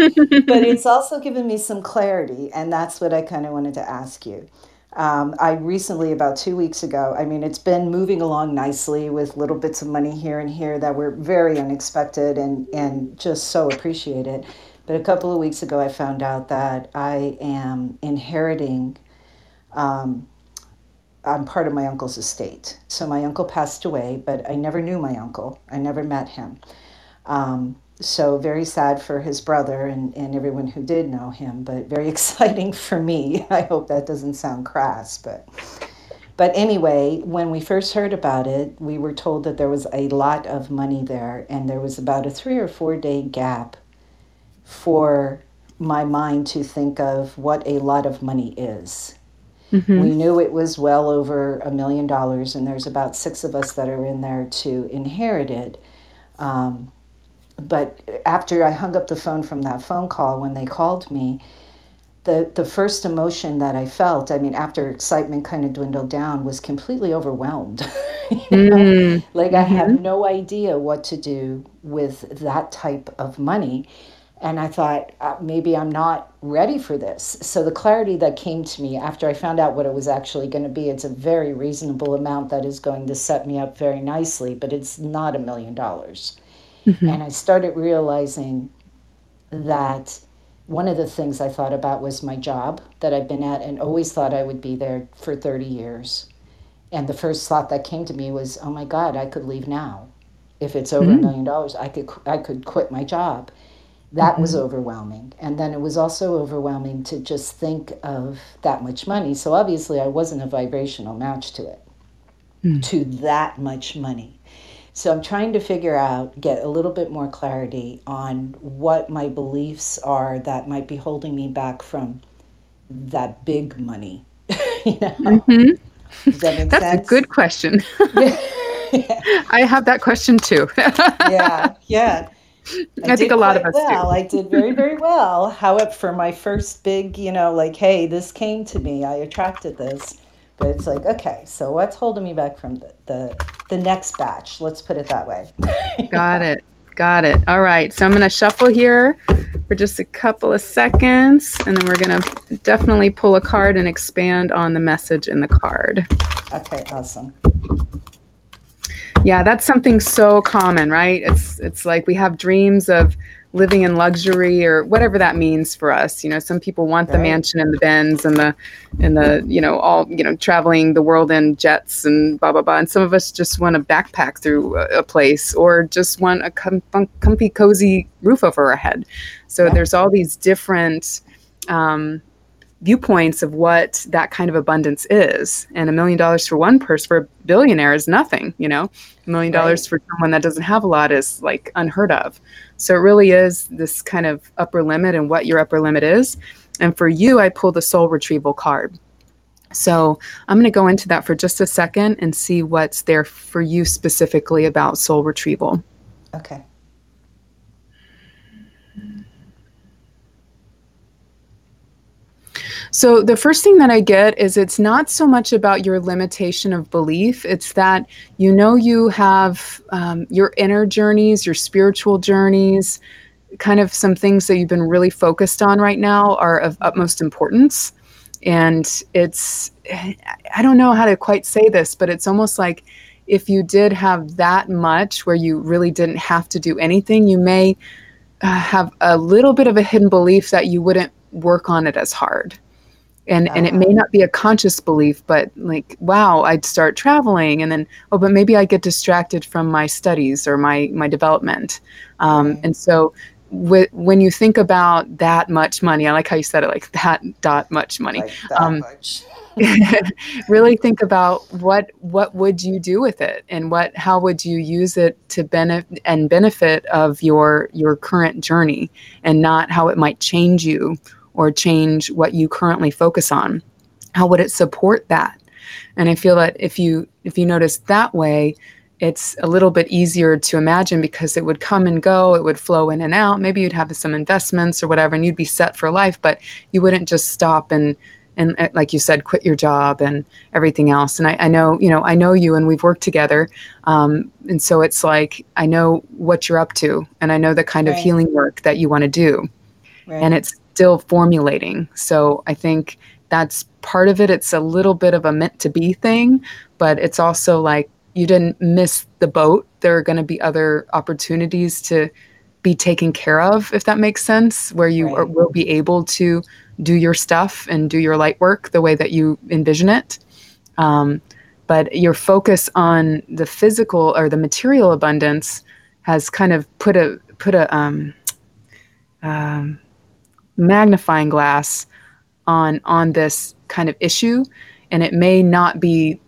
but it's also given me some clarity, and that's what I kind of wanted to ask you. Um, I recently, about two weeks ago, I mean, it's been moving along nicely with little bits of money here and here that were very unexpected and, and just so appreciated. But a couple of weeks ago, I found out that I am inheriting. Um, I'm part of my uncle's estate. So my uncle passed away, but I never knew my uncle. I never met him. Um, so very sad for his brother and, and everyone who did know him, but very exciting for me. I hope that doesn't sound crass, but but anyway, when we first heard about it, we were told that there was a lot of money there, and there was about a three or four day gap for my mind to think of what a lot of money is. Mm-hmm. We knew it was well over a million dollars, and there's about six of us that are in there to inherit it. Um, but after I hung up the phone from that phone call, when they called me, the, the first emotion that I felt, I mean, after excitement kind of dwindled down, was completely overwhelmed. you know? mm. Like mm-hmm. I have no idea what to do with that type of money. And I thought, uh, maybe I'm not ready for this. So the clarity that came to me after I found out what it was actually going to be, it's a very reasonable amount that is going to set me up very nicely, but it's not a million dollars. Mm-hmm. And I started realizing that one of the things I thought about was my job that I've been at and always thought I would be there for 30 years. And the first thought that came to me was, oh my God, I could leave now. If it's over a mm-hmm. million dollars, I could, I could quit my job. That mm-hmm. was overwhelming. And then it was also overwhelming to just think of that much money. So obviously, I wasn't a vibrational match to it, mm. to that much money. So I'm trying to figure out, get a little bit more clarity on what my beliefs are that might be holding me back from that big money. you know? Mm-hmm. That That's sense? a good question. yeah. I have that question too. yeah, yeah. I, I think a lot of us well. do. I did very, very well. However, for my first big, you know, like, hey, this came to me, I attracted this. But it's like, okay, so what's holding me back from the, the, the next batch? Let's put it that way. Got it. Got it. All right. So I'm going to shuffle here for just a couple of seconds, and then we're going to definitely pull a card and expand on the message in the card. Okay, awesome. Yeah, that's something so common, right? It's it's like we have dreams of living in luxury or whatever that means for us. You know, some people want the mansion and the Benz and the and the you know all you know traveling the world in jets and blah blah blah. And some of us just want to backpack through a, a place or just want a com- comfy, cozy roof over our head. So there's all these different. Um, viewpoints of what that kind of abundance is. And a million dollars for one person, for a billionaire, is nothing. You know, a million dollars for someone that doesn't have a lot is like unheard of. So it really is this kind of upper limit and what your upper limit is. And for you, I pull the soul retrieval card. So I'm going to go into that for just a second and see what's there for you specifically about soul retrieval. Okay. So the first thing that I get is it's not so much about your limitation of belief. It's that you know you have um, your inner journeys, your spiritual journeys, kind of some things that you've been really focused on right now are of utmost importance. And it's, I don't know how to quite say this, but it's almost like if you did have that much where you really didn't have to do anything, you may uh, have a little bit of a hidden belief that you wouldn't work on it as hard and and it may not be a conscious belief but like wow i'd start traveling and then oh but maybe i get distracted from my studies or my my development. Um, and so with, when you think about that much money i like how you said it like that dot much money. Like um, much. really think about what what would you do with it and what how would you use it to benefit and benefit of your your current journey and not how it might change you or change what you currently focus on how would it support that and i feel that if you if you notice that way it's a little bit easier to imagine because it would come and go it would flow in and out maybe you'd have some investments or whatever and you'd be set for life but you wouldn't just stop and and uh, like you said quit your job and everything else and I, I know you know i know you and we've worked together um, and so it's like i know what you're up to and i know the kind right. of healing work that you want to do right. and it's still formulating. So I think that's part of it. It's a little bit of a meant to be thing, but it's also like you didn't miss the boat. There are going to be other opportunities to be taken care of, if that makes sense, where you right. are, will be able to do your stuff and do your light work the way that you envision it. Um, but your focus on the physical or the material abundance has kind of put a put a um, um, magnifying glass on on this kind of issue and it may not be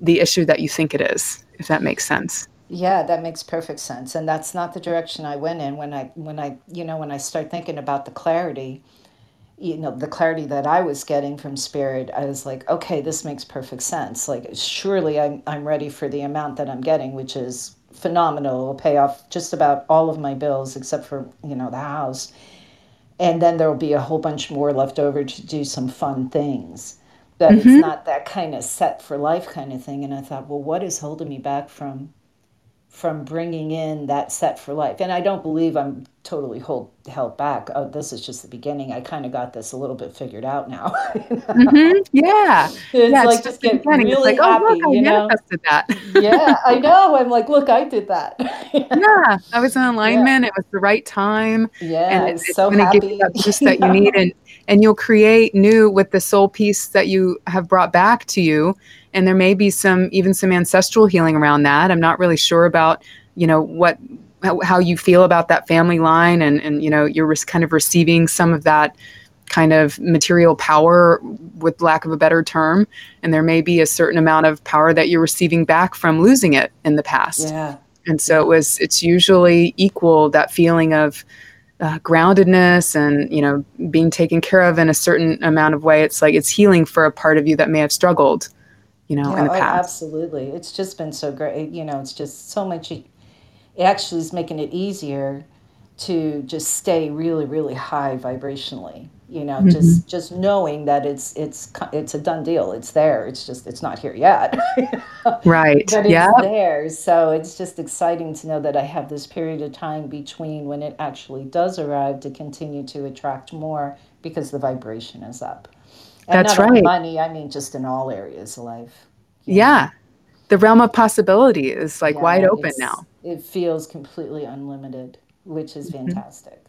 the issue that you think it is if that makes sense yeah that makes perfect sense and that's not the direction i went in when i when i you know when i start thinking about the clarity you know the clarity that i was getting from spirit i was like okay this makes perfect sense like surely i'm, I'm ready for the amount that i'm getting which is phenomenal. It'll pay off just about all of my bills except for, you know, the house. And then there'll be a whole bunch more left over to do some fun things. But mm-hmm. it's not that kind of set for life kind of thing. And I thought, well, what is holding me back from from bringing in that set for life. And I don't believe I'm totally hold, held back. Oh, this is just the beginning. I kind of got this a little bit figured out now. mm-hmm. Yeah. It's yeah, like it's just get really like, happy. Oh, look, I you know? that. yeah, I know. I'm like, look, I did that. yeah, I was in alignment. Yeah. It was the right time. Yeah, and it's, it's so going to give you that boost that you need, and and you'll create new with the soul piece that you have brought back to you and there may be some even some ancestral healing around that. I'm not really sure about you know what how, how you feel about that family line and and you know you're kind of receiving some of that kind of material power with lack of a better term. And there may be a certain amount of power that you're receiving back from losing it in the past. Yeah. And so it was it's usually equal that feeling of uh, groundedness and you know being taken care of in a certain amount of way. It's like it's healing for a part of you that may have struggled you know, yeah, in the oh, past. Absolutely. It's just been so great. You know, it's just so much. It actually is making it easier to just stay really, really high vibrationally. You know, mm-hmm. just just knowing that it's it's it's a done deal. It's there. It's just it's not here yet. right. But it's yep. there. So it's just exciting to know that I have this period of time between when it actually does arrive to continue to attract more because the vibration is up. And That's right. money, I mean, just in all areas of life. Yeah. Know? The realm of possibility is like yeah, wide open now. It feels completely unlimited, which is mm-hmm. fantastic.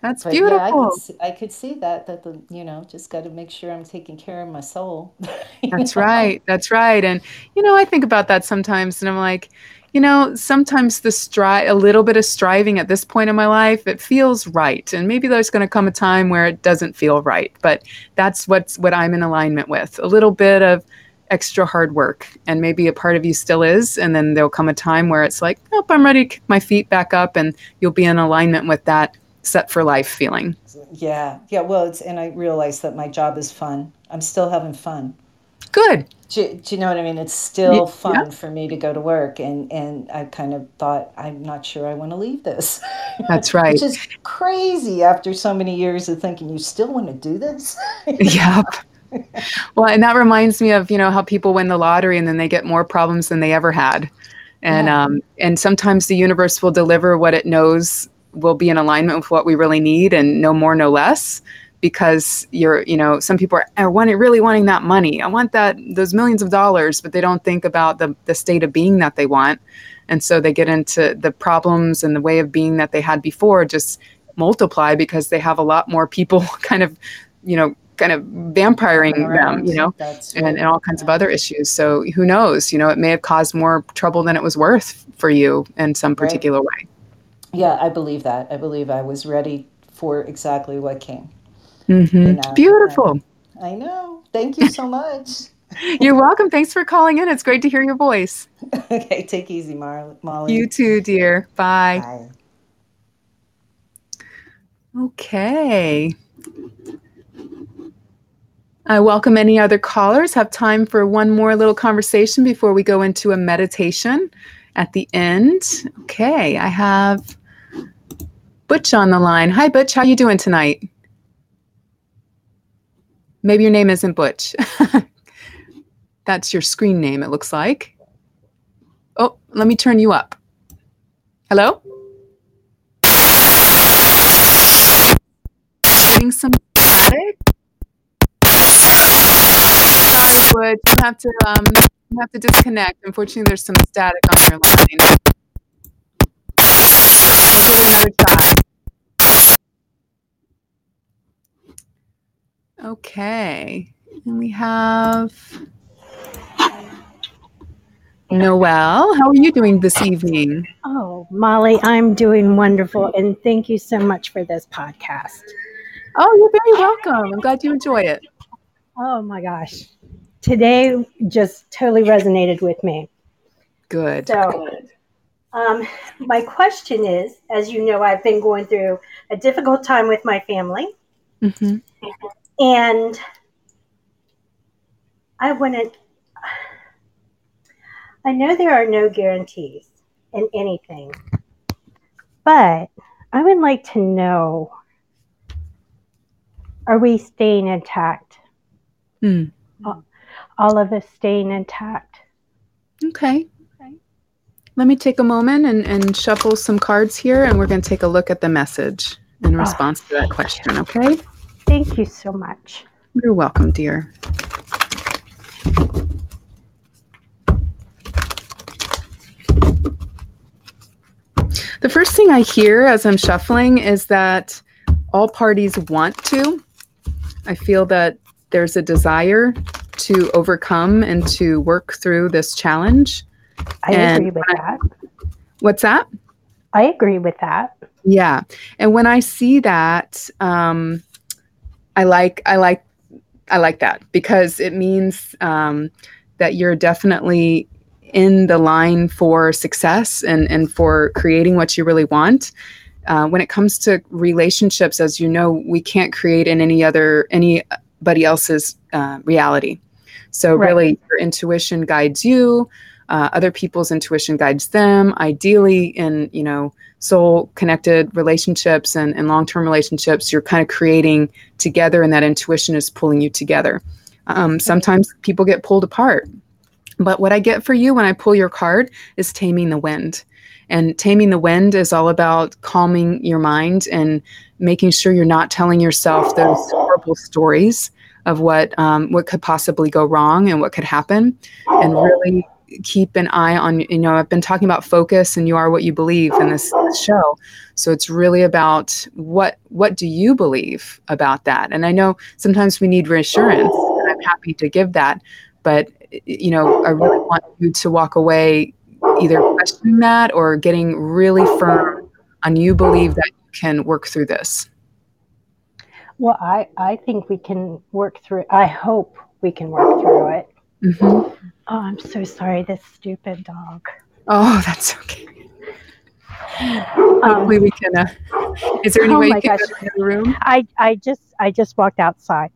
That's but beautiful. Yeah, I could, see, I could see that, that the, you know, just got to make sure I'm taking care of my soul. That's know? right. That's right. And, you know, I think about that sometimes and I'm like, you know, sometimes the stri- a little bit of striving at this point in my life, it feels right. And maybe there's going to come a time where it doesn't feel right, but that's what's what I'm in alignment with. A little bit of extra hard work and maybe a part of you still is and then there'll come a time where it's like nope i'm ready to kick my feet back up and you'll be in alignment with that set for life feeling yeah yeah well it's and i realize that my job is fun i'm still having fun Good. Do, do, you know what I mean? It's still fun yeah. for me to go to work, and and I kind of thought I'm not sure I want to leave this. That's right. Which is crazy after so many years of thinking you still want to do this. yep. Well, and that reminds me of you know how people win the lottery and then they get more problems than they ever had, and yeah. um and sometimes the universe will deliver what it knows will be in alignment with what we really need and no more no less because you're you know some people are, are wanting really wanting that money. I want that those millions of dollars but they don't think about the, the state of being that they want. And so they get into the problems and the way of being that they had before just multiply because they have a lot more people kind of you know kind of vampiring them you know and, and all kinds yeah. of other issues. So who knows? You know it may have caused more trouble than it was worth for you in some particular right. way. Yeah i believe that. I believe i was ready for exactly what came Mm-hmm. You know? Beautiful. I know. Thank you so much. You're welcome. Thanks for calling in. It's great to hear your voice. okay, take easy, Mar- Molly. You too, dear. Bye. Bye. Okay. I welcome any other callers. Have time for one more little conversation before we go into a meditation at the end. Okay, I have Butch on the line. Hi, Butch. How you doing tonight? Maybe your name isn't Butch. That's your screen name, it looks like. Oh, let me turn you up. Hello? Getting some static? Sorry, Butch. You have to um you have to disconnect. Unfortunately, there's some static on your line. We'll give it another shot. Okay. And we have Noelle. How are you doing this evening? Oh, Molly, I'm doing wonderful. And thank you so much for this podcast. Oh, you're very welcome. I'm glad you enjoy it. Oh, my gosh. Today just totally resonated with me. Good. So, um, my question is as you know, I've been going through a difficult time with my family. Mm-hmm. And I wouldn't, I know there are no guarantees, in anything. But I would like to know are we staying intact? Hmm. All, all of us staying intact. Okay. Let me take a moment and, and shuffle some cards here, and we're going to take a look at the message in Oh, response to that question, okay? Thank you so much. You're welcome, dear. The first thing I hear as I'm shuffling is that all parties want to. I feel that there's a desire to overcome and to work through this challenge. I And agree with that. What's that? I agree with that. Yeah, and when I see that, um, I like I like I like that because it means um, that you're definitely in the line for success and and for creating what you really want. Uh, when it comes to relationships, as you know, we can't create in any other anybody else's uh, reality. So Right. really, your intuition guides you. Uh, other people's intuition guides them. Ideally, in you know soul connected relationships and, and long term relationships, you're kind of creating together, and that intuition is pulling you together. Um, sometimes people get pulled apart. But what I get for you when I pull your card is taming the wind. And taming the wind is all about calming your mind and making sure you're not telling yourself those horrible stories of what um, what could possibly go wrong and what could happen, and really keep an eye on you know i've been talking about focus and you are what you believe in this, show so it's really about what what do you believe about that and i know sometimes we need reassurance and i'm happy to give that but you know i really want you to walk away either questioning that or getting really firm on you believe that you can work through this Well, I, I think we can work through I hope we can work through it. Mhm. Oh, I'm so sorry, this stupid dog. oh that's okay Um, hopefully we can uh, is there any Oh way you can gosh. go to the room I, I just I just walked outside.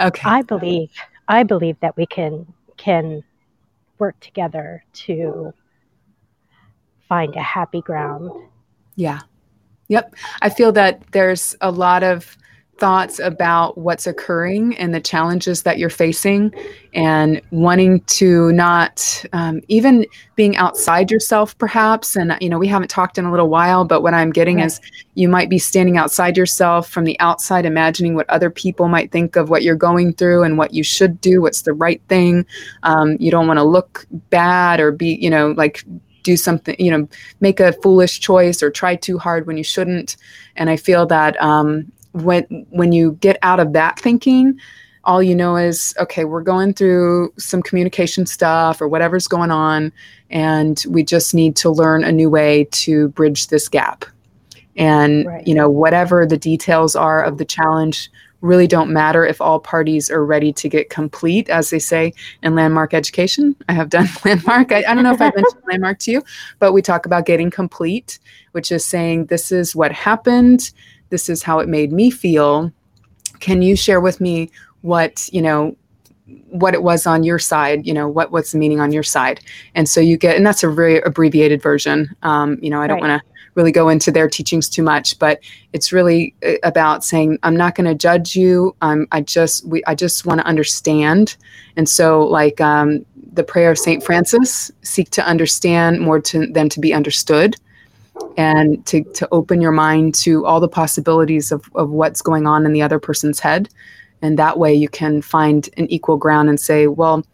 okay I believe I believe that we can can work together to find a happy ground. Yeah. Yep. I feel that there's a lot of thoughts about what's occurring and the challenges that you're facing and wanting to not um, even being outside yourself perhaps. And you know we haven't talked in a little while but what i'm getting Right. is you might be standing outside yourself from the outside imagining what other people might think of what you're going through and what you should do what's the right thing. Um, you don't want to look bad or be you know like do something you know make a foolish choice or try too hard when you shouldn't. And i feel that um, when when you get out of that thinking all you know is okay we're going through some communication stuff or whatever's going on and we just need to learn a new way to bridge this gap. And Right. you know whatever the details are of the challenge really don't matter if all parties are ready to get complete as they say in landmark education. I have done landmark. I, I don't know if i mentioned landmark to you but we talk about getting complete which is saying this is what happened this is how it made me feel. Can you share with me what you know what it was on your side you know what what's the meaning on your side? And so you get and that's a very abbreviated version. Um, you know i don't Right. want to really go into their teachings too much but it's really uh, about saying i'm not going to judge you. Um, i just we i just want to understand. And so like um, the prayer of saint francis seek to understand more to, than to be understood and to, to open your mind to all the possibilities of, of what's going on in the other person's head. And that way you can find an equal ground and say well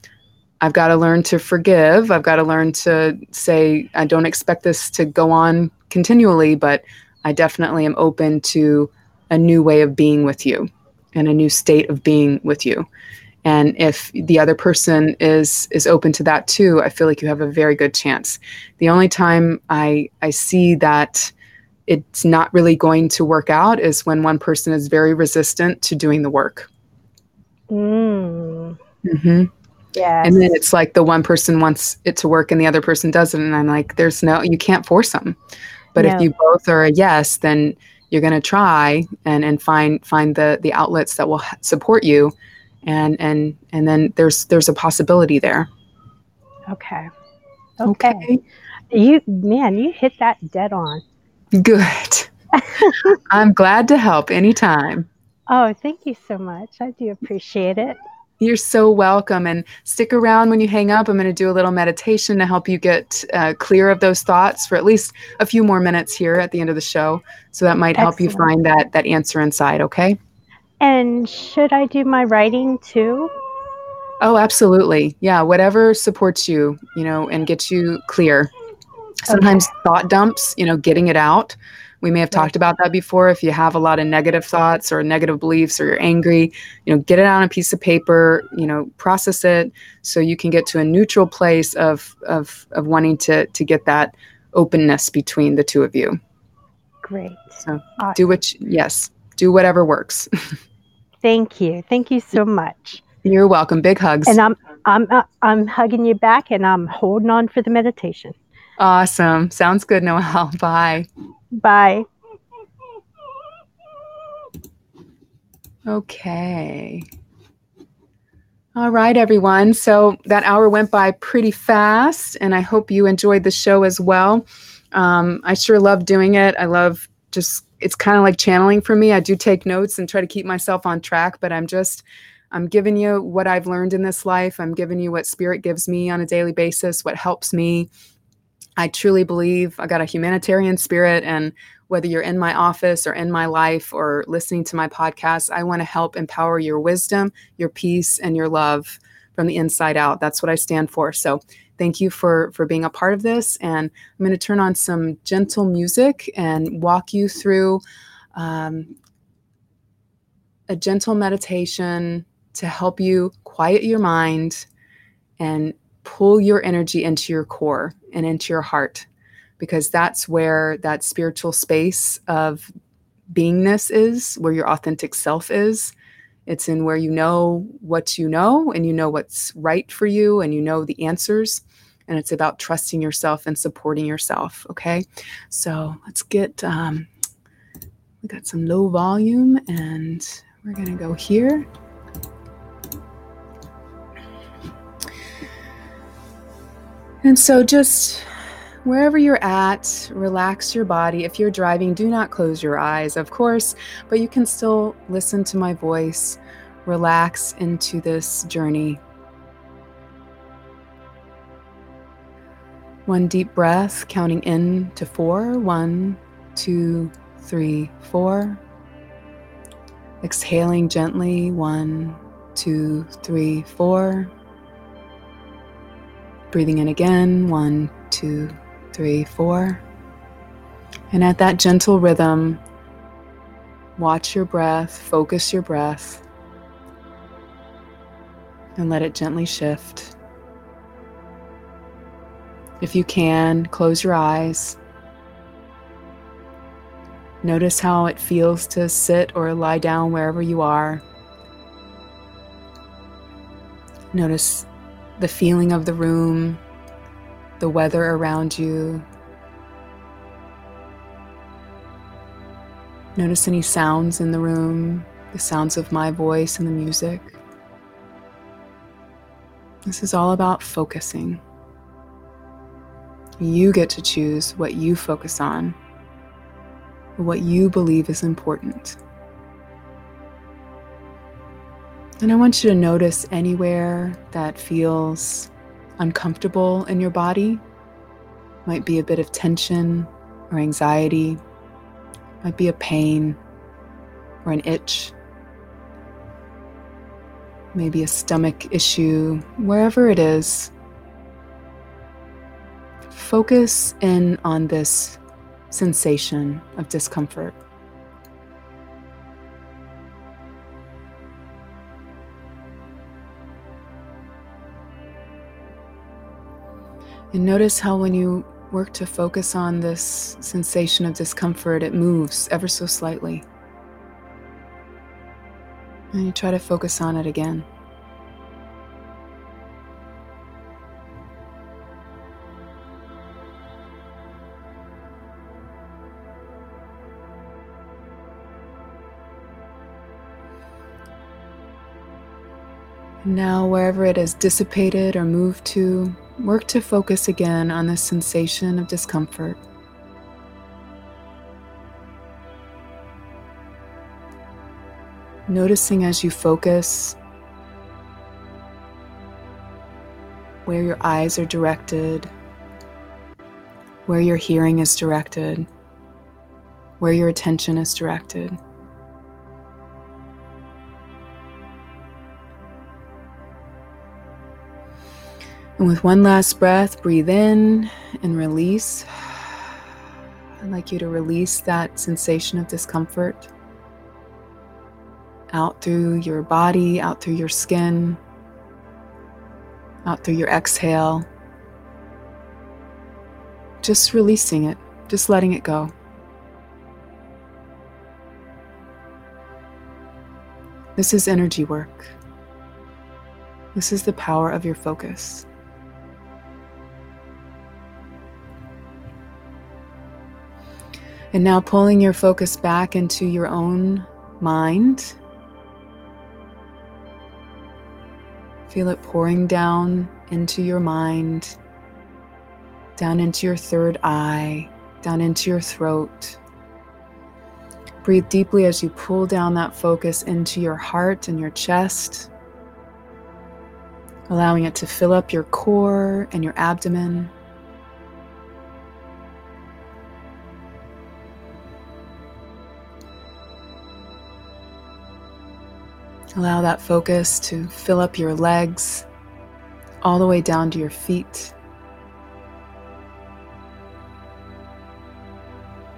i've got to learn to forgive. I've got to learn to say i don't expect this to go on continually but i definitely am open to a new way of being with you and a new state of being with you and if the other person is is open to that too i feel like you have a very good chance. The only time i i see that it's not really going to work out is when one person is very resistant to doing the work. Mm, hmm yeah and then it's like the one person wants it to work and the other person doesn't. And i'm like there's no you can't force them but No. if you both are a yes then you're going to try and and find find the the outlets that will support you and and and then there's there's a possibility there okay. Okay. okay. You man, you hit that dead on. Good. I'm glad to help anytime. Oh, thank you so much. I do appreciate it. You're so welcome. And stick around when you hang up. I'm going to do a little meditation to help you get uh, clear of those thoughts for at least a few more minutes here at the end of the show. So that might help Excellent. you find that that answer inside. Okay. And should I do my writing too? Oh, absolutely. Yeah, whatever supports you, you know, and gets you clear. Sometimes okay. thought dumps, you know, getting it out we may have talked about that before. If you have a lot of negative thoughts or negative beliefs or you're angry, you know, get it on a piece of paper, you know, process it so you can get to a neutral place of of of wanting to to get that openness between the two of you. Great. So awesome. do what you, yes, do whatever works. Thank you. Thank you so much. You're welcome. Big hugs. And I'm I'm uh, I'm hugging you back and I'm holding on for the meditation. Awesome. Sounds good, Noelle. Bye. Bye. Okay. All right, everyone. So that hour went by pretty fast, and I hope you enjoyed the show as well. Um, I sure love doing it. I love just, it's kind of like channeling for me. I do take notes and try to keep myself on track, but I'm just, I'm giving you what I've learned in this life. I'm giving you what spirit gives me on a daily basis, what helps me, I truly believe I got a humanitarian spirit. And whether you're in my office or in my life or listening to my podcast, I want to help empower your wisdom, your peace, and your love from the inside out. That's what I stand for. So thank you for for being a part of this. And I'm going to turn on some gentle music and walk you through um, a gentle meditation to help you quiet your mind and pull your energy into your core and into your heart because that's where that spiritual space of beingness is, where your authentic self is. It's in where you know what you know and you know what's right for you and you know the answers. And it's about trusting yourself and supporting yourself. Okay. So let's get, um, we got some low volume and we're to go here. And so just wherever you're at, relax your body. If you're driving, do not close your eyes, of course, but you can still listen to my voice, relax into this journey. One deep breath, counting in to four. One, two, three, four. Exhaling gently. One, two, three, four. Breathing in again, one, two, three, four. And at that gentle rhythm, watch your breath, focus your breath, and let it gently shift. If you can, close your eyes. Notice how it feels to sit or lie down wherever you are. Notice the feeling of the room, the weather around you. Notice any sounds in the room, the sounds of my voice and the music. This is all about focusing. You get to choose what you focus on, what you believe is important. And I want you to notice anywhere that feels uncomfortable in your body. Might be a bit of tension or anxiety, might be a pain or an itch, maybe a stomach issue, wherever it is. Focus in on this sensation of discomfort. And notice how when you work to focus on this sensation of discomfort, it moves ever so slightly. And you try to focus on it again. Now, wherever it has dissipated or moved to, work to focus again on the sensation of discomfort. Noticing as you focus where your eyes are directed, where your hearing is directed, where your attention is directed. And with one last breath, breathe in and release. I'd like you to release that sensation of discomfort out through your body, out through your skin, out through your exhale. Just releasing it, just letting it go. This is energy work. This is the power of your focus. And now pulling your focus back into your own mind. Feel it pouring down into your mind, down into your third eye, down into your throat. Breathe deeply as you pull down that focus into your heart and your chest, allowing it to fill up your core and your abdomen. Allow that focus to fill up your legs all the way down to your feet.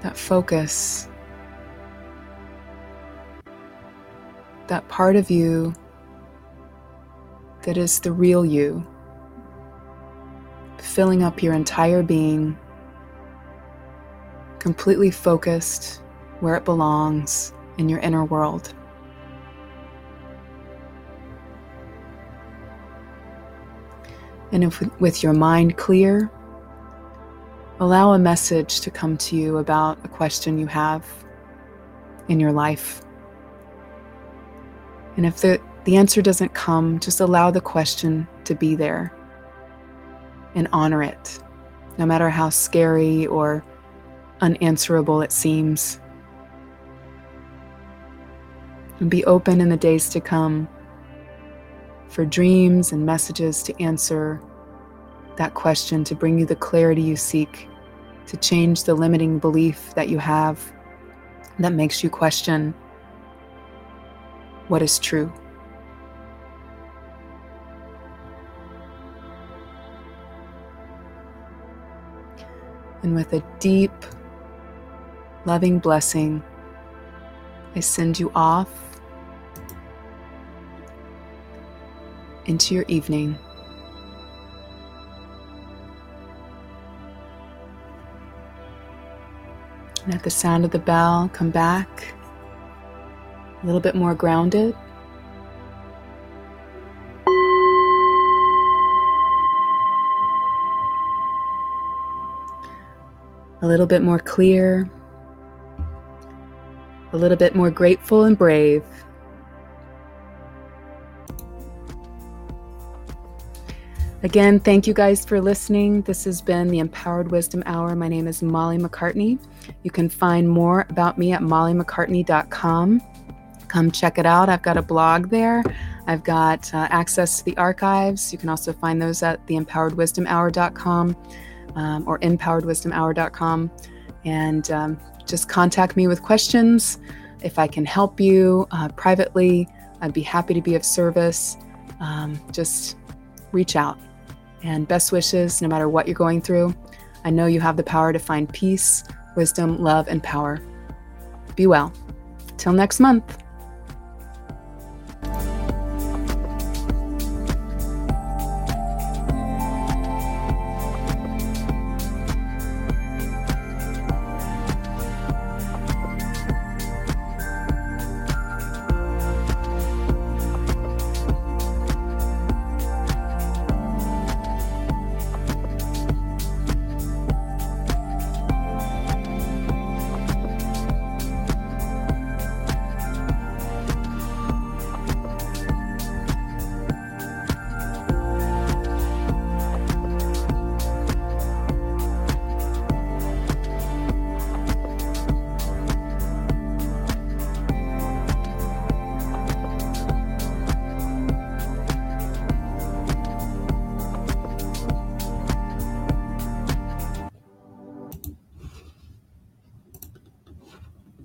That focus, that part of you that is the real you, filling up your entire being, completely focused where it belongs in your inner world. And if with your mind clear, allow a message to come to you about a question you have in your life. And if the, the answer doesn't come, just allow the question to be there and honor it, no matter how scary or unanswerable it seems. And be open in the days to come for dreams and messages to answer that question, to bring you the clarity you seek, to change the limiting belief that you have that makes you question what is true. And with a deep, loving blessing, I send you off into your evening. And at the sound of the bell, come back a little bit more grounded. A little bit more clear, a little bit more grateful and brave. Again, thank you guys for listening. This has been the Empowered Wisdom Hour. My name is Molly MacCartney. You can find more about me at mollymaccartney.com. Come check it out. I've got a blog there. I've got uh, access to the archives. You can also find those at theempoweredwisdomhour.com um, or empoweredwisdomhour.com. And um, just contact me with questions. If I can help you uh, privately, I'd be happy to be of service. Um, just reach out. And best wishes, no matter what you're going through. I know you have the power to find peace, wisdom, love, and power. Be well. Till next month.